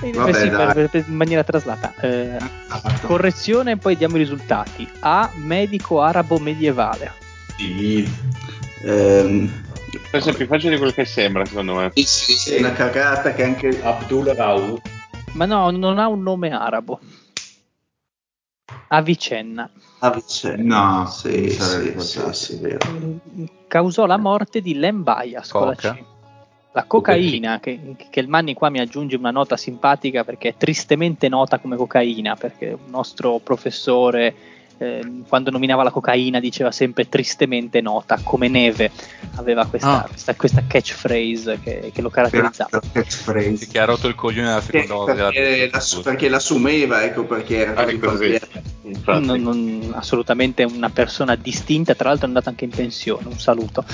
Vabbè, sì, per- per- in maniera traslata. Eh, esatto. correzione, poi diamo i risultati. A medico arabo medievale. Sì. Ehm, Questo è più facile di quello che sembra, secondo me. sì, sì, sì, è una cagata che anche Abdul Rauf. Ma no, non ha un nome arabo. Avicenna. a vicenda. No, Sì, sì, sì, sì, vero. Causò la morte di con la Coca. La cocaina, che, che il Manni qua mi aggiunge una nota simpatica perché è tristemente nota come cocaina, perché un nostro professore eh, quando nominava la cocaina diceva sempre tristemente nota come neve, aveva questa, Ah. questa, questa catchphrase che, che lo caratterizzava. Catchphrase. Che ha rotto il coglione Perché, seconda volta perché, la, perché l'assumeva, ecco perché era Ah, così. Infatti. Non- non- assolutamente una persona distinta, tra l'altro è andata anche in pensione, un saluto.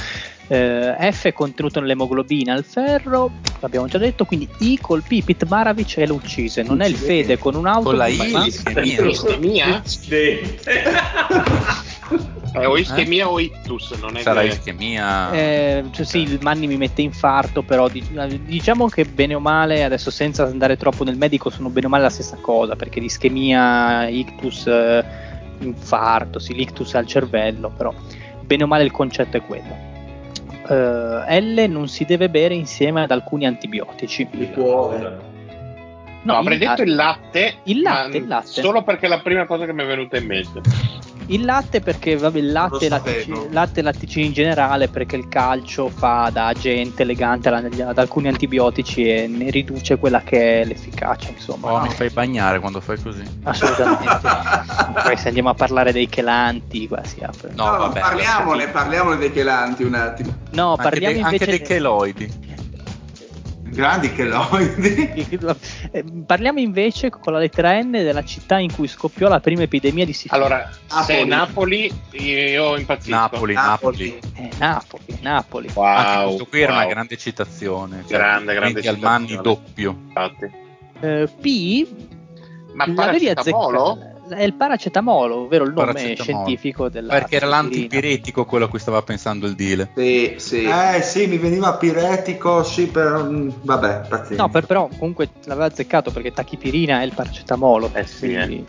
Eh, F è contenuto nell'emoglobina al ferro, l'abbiamo già detto, quindi I colpì Pit Maravic e lo uccise. Non è il Fede con un'auto, Con la I, ma- l'ischemia. Ischemia? Accidente. Eh, o ischemia o ictus, non è Sarà che... ischemia. Eh, cioè sì, il Manni mi mette infarto, però di- diciamo che bene o male, adesso senza andare troppo nel medico, sono bene o male la stessa cosa, perché l'ischemia, ictus, eh, infarto, sì, l'ictus al cervello, però bene o male il concetto è quello. Eh, L non si deve bere insieme ad alcuni antibiotici. Il cuore. No, avrei il, detto il latte, il latte, il latte. solo perché è la prima cosa che mi è venuta in mente. Il latte perché vabbè, il latte, Lo lattici- sapevo. latte e latticini in generale perché il calcio fa da agente elegante alla- ad alcuni antibiotici e ne riduce quella che è l'efficacia insomma Oh, no? mi fai bagnare quando fai così. assolutamente poi se andiamo a parlare dei chelanti qua si apre No, No, vabbè. parliamone, parliamone dei chelanti un attimo. no Anche, parliamo anche invece dei cheloidi. Grandi cheloidi. eh, parliamo invece con la lettera N della città in cui scoppiò la prima epidemia di sifilisi Allora, se è Napoli. Napoli, io impazzisco. Napoli, Napoli. Eh, Napoli Napoli Wow, Anche questo qui era wow. una grande citazione. Cioè, Grande, grande al Manni citazione. doppio. Infatti. Eh, P Ma l'avevi paracetamolo? È il paracetamolo, ovvero il nome scientifico della Perché era l'antipiretico quello a cui stava pensando il Dile. Sì, sì. Eh sì, mi veniva piretico, sì, per... mm, Vabbè, pazienza. No, per- però comunque l'aveva azzeccato perché tachipirina è il paracetamolo. Eh sì, quindi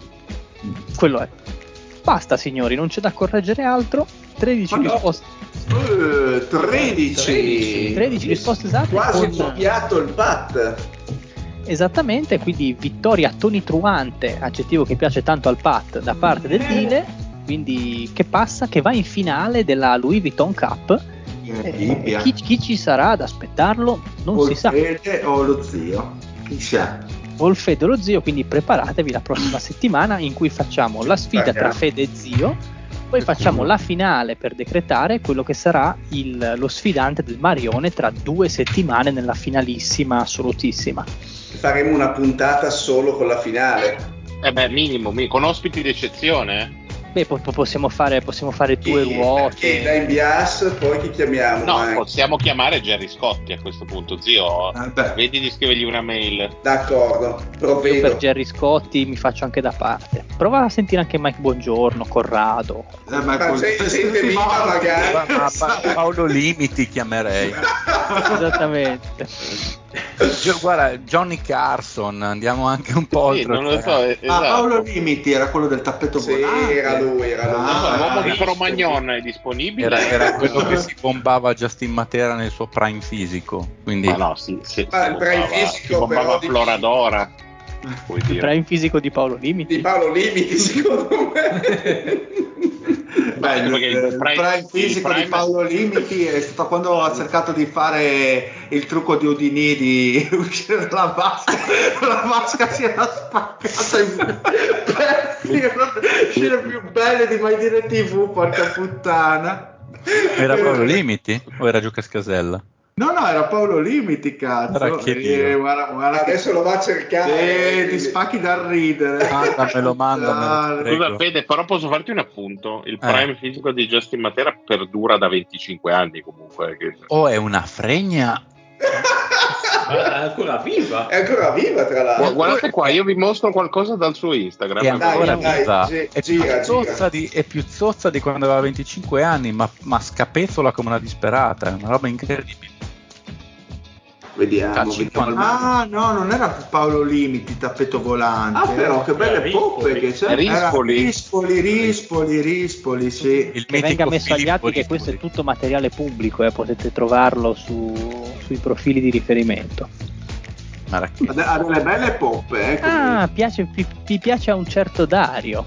Quello è. Basta signori, non c'è da correggere altro. 13 Ma no. risposte. Eh, 13. 13 risposte esatte. Quasi con- copiato il pat. Esattamente, quindi vittoria tonitruante, aggettivo che piace tanto al Pat da parte del Dile. Quindi che passa? Che va in finale della Louis Vuitton Cup. Eh, chi, chi ci sarà ad aspettarlo non o si sa. fede o lo zio. Chi sa? col Fede dello zio, quindi preparatevi la prossima settimana in cui facciamo la sfida tra Fede e zio, poi facciamo la finale per decretare quello che sarà il- lo sfidante del Marione tra due settimane nella finalissima assolutissima. Faremo una puntata solo con la finale. Eh beh, minimo, mi- con ospiti d'eccezione. eh. Beh, po- po- possiamo fare, possiamo fare due ruote. da Bias, poi chi chiamiamo? No, Mike? possiamo chiamare Gerry Scotti a questo punto, zio. Beh. Vedi di scrivergli una mail. D'accordo, Io provvedo. per Gerry Scotti mi faccio anche da parte. Prova a sentire anche Mike Buongiorno, Corrado. Eh, ma Ma se- se- sente viva morti. magari. Ma- ma Pa- Paolo Limiti chiamerei. Esattamente. Gio- guarda, Johnny Carson, andiamo anche un po' Sì, oltre. non lo so, eh, Ah, esatto. Paolo Limiti era quello del tappeto Sì, volante. era lui, era lui. Ah, l'uomo di. Cromagnon è disponibile? Era, era quello che si bombava Justin Matera nel suo prime fisico. Quindi Ma no, sì, sì, Ma si il prime bombava- fisico, si bombava Floradora. Vuoi Il dire. prime fisico di Paolo Limiti. Di Paolo Limiti, secondo me. Beh, il, il prime- prime fisico il prime- di Paolo Limiti è stato quando ha cercato di fare il trucco di Udini di uscire dalla vasca la vasca si era spaccata in pezzi erano le scene più belle di mai dire tv porca puttana era Paolo Limiti o era Gio Cascasella? No no era Paolo Limiti cazzo Era che Eh, Dio. guarda, guarda che- Adesso lo va a cercare. Eh, ti spacchi dal ridere Mandamelo, mandamelo, Dai. Scusa Fede, però posso farti un appunto. Il Eh. prime fisico di Justin Matera perdura da 25 anni comunque. che- O è una fregna Ma è ancora viva. È ancora viva, tra l'altro. Guardate qua, io vi mostro qualcosa dal suo Instagram. è Dai, ancora dai, viva. gi- è, più gira, zozza gira. Di, è più zozza di quando aveva 25 anni, ma, ma scapezzola come una disperata. È una roba incredibile. Vediamo. Ah, vediamo. 50. ah no non era Paolo Limiti tappeto volante Ah, però, che belle Rispoli. poppe che c'è. Rispoli. Rispoli, Rispoli, Rispoli, sì. Il Che venga messo agli atti che questo è tutto materiale pubblico e potete trovarlo su- sui profili di riferimento. Ma Ha de- ha delle belle poppe, eh. Ah, piace, vi, vi piace a un certo Dario.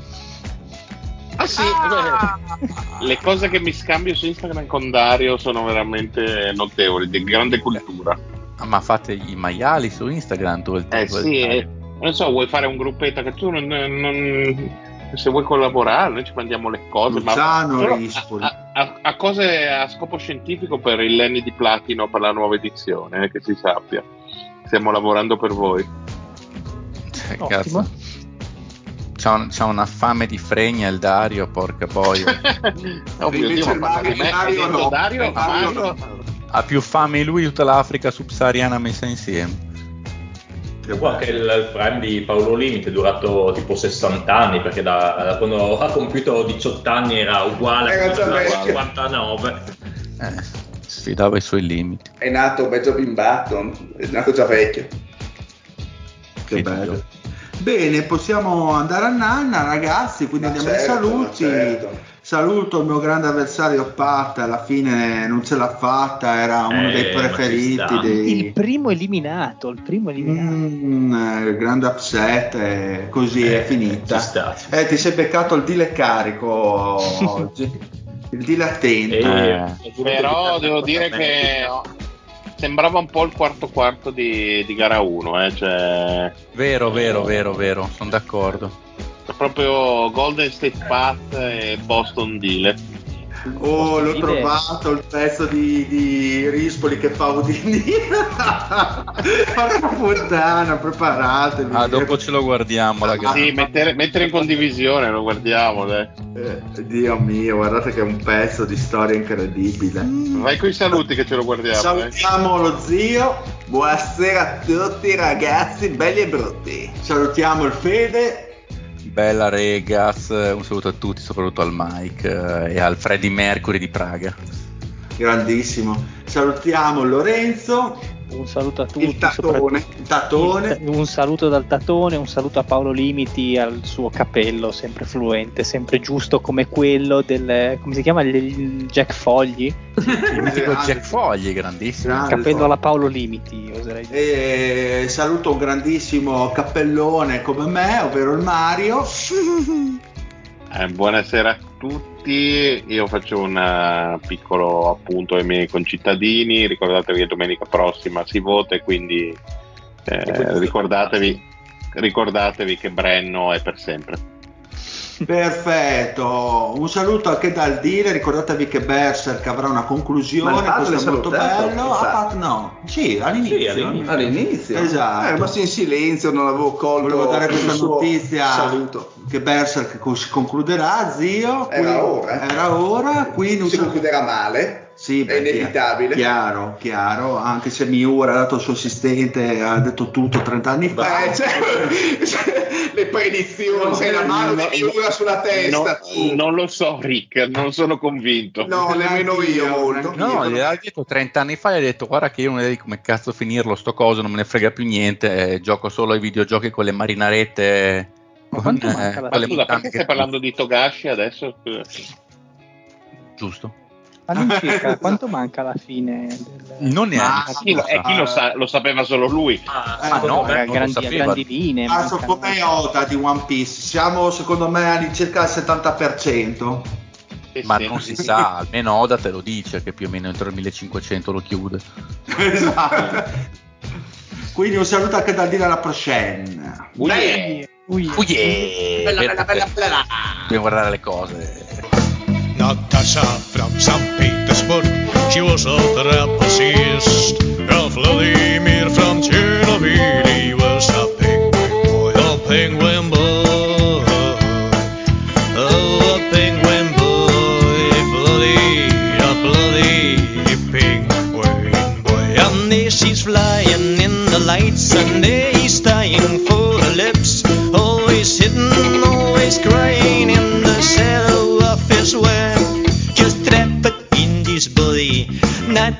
Ah sì, beh, le cose che mi scambio su Instagram con Dario sono veramente notevoli, di grande cultura. Ah, ma fate i maiali su Instagram tu il Eh tuo- sì, eh, non so, vuoi fare un gruppetto che tu non, non- se vuoi collaborare, noi ci mandiamo le cose, Luciano ma Rispoli. a, a- a cose a scopo scientifico per il Lenny di Platino per la nuova edizione, eh, che si sappia. Stiamo lavorando per voi. Cioè, cazzo. C'ha, un- c'ha una fame di fregna il Dario, porca boia. oh mio Dio, Mario- Mario no. Eh, Mario Mario- ha più fame lui tutta l'Africa subsahariana messa insieme. Che Qua che il, prime di Paolo Limite è durato tipo 60 anni perché da, da quando ha compiuto 18 anni era uguale Era a già quello del vecchio. 59 Eh, sfidava i suoi limiti. È nato Benjamin Button, è nato già vecchio. Che Che bello. Dio. Bene, possiamo andare a Nanna, ragazzi. Quindi Ma andiamo ai certo, saluti. ma certo. Saluto il mio grande avversario Pat. Alla fine non ce l'ha fatta, era uno Eh, dei ci preferiti. sta. Dei... Il primo eliminato, il primo eliminato. Mm, eh, grande upset, eh, così è Eh, finita. ci sta. Eh, ti sei beccato il deal carico oggi. Il deal attento. E- Eh. Però devo dire che sembrava un po' il quarto quarto di, di gara 1, eh, cioè Vero, vero, vero, vero, sono d'accordo. Proprio Golden State Path e Boston Dile. Oh, l'ho trovato il pezzo di, di Rispoli che fa Udini. Porca puttana, preparatevi. Ah, dopo ce lo guardiamo, ragazzi. Sì, mettere, mettere in condivisione, lo guardiamo, dai. Eh, Dio mio, guardate che è un pezzo di storia incredibile. Vai con i saluti che ce lo guardiamo. eh. Salutiamo lo zio. Buonasera a tutti ragazzi, belli e brutti. Salutiamo il Fede. Bella Regas, un saluto a tutti, soprattutto al Mike eh, e al Freddie Mercury di Praga. Grandissimo. Salutiamo Lorenzo, Un saluto a tutti. il tatone. Il tatone. Un saluto dal Tatone, un saluto a Paolo Limiti, al suo capello sempre fluente, sempre giusto come quello del come si chiama il, il Jack Fogli, Il mitico. Jack Fogli, grandissimo. Grande. capello alla Paolo Limiti, oserei dire. E saluto un grandissimo cappellone come me, ovvero il Mario. Eh, buonasera a tutti, io faccio un eh, piccolo appunto ai miei concittadini, ricordatevi che domenica prossima si vota e quindi eh, ricordatevi ricordatevi che Brenno è per sempre. Perfetto, un saluto anche dal dealer, ricordatevi che Berserk avrà una conclusione, questo è molto bello. Ah, Pat no, sì, all'inizio. Sì, all'inizio. All'inizio? Esatto. Eh, rimasto in silenzio, non avevo colto Volevo dare questa notizia Saluto. che Berserk si concluderà, zio. Era ora. Era ora, quindi un Si concluderà male. Sì, è beh, inevitabile. Chiaro, chiaro, anche se Miura ha dato il suo assistente, ha detto tutto 30 anni fa. Eh, cioè, le predizioni, sei la mano di Miura sulla testa. No, non lo so, Rick, non sono convinto. No, nemmeno io molto. No, Io- gliel'ha detto 30 anni fa, gli ha detto guarda che io non vedi come cazzo finirlo sto coso, non me ne frega più niente, eh, gioco solo ai videogiochi con le marinarette. Ma con, eh, manca la- con Ma le scusa, perché stai parlando di Togashi adesso? Giusto. All'incirca, quanto manca alla fine? Del... Non ne ha Chi lo, e chi lo sa, lo sapeva solo lui. Ah, Eh, secondo no, me- eh, grandi, grandi linee. Mancano- come Oda di One Piece, siamo secondo me all'incirca al 70%. Sì, Ma sì. non si sa, almeno Oda te lo dice che più o meno entro il 1500 lo chiude. esatto. Quindi un saluto anche dal dire alla prochaine. Eh. Oh yeah! Bella, bella, bella, bella. Dobbiamo guardare le cose. Natasha from St. Petersburg, she was a trapezist. Uh, Vladimir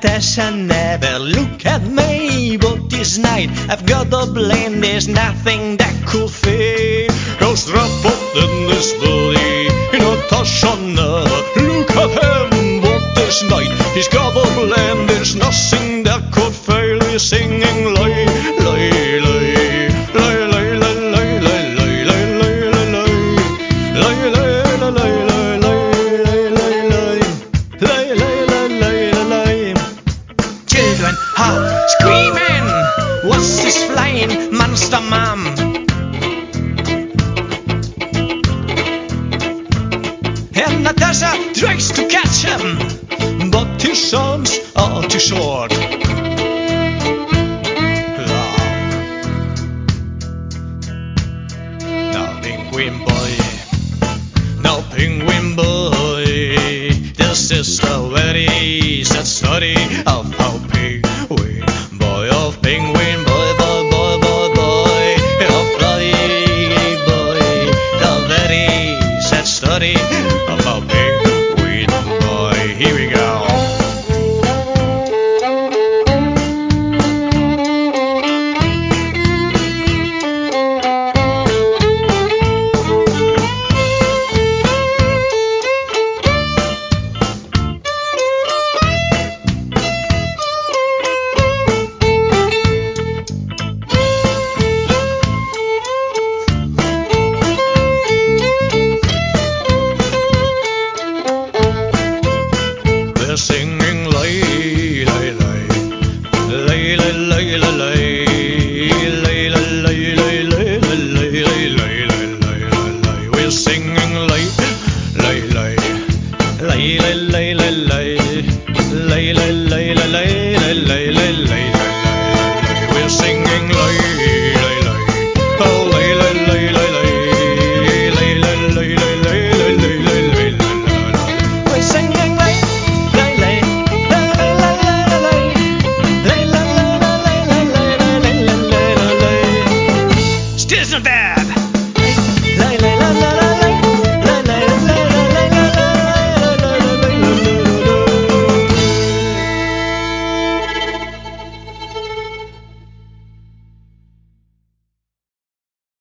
Natasha never look at me, but this night I've got a blame. There's nothing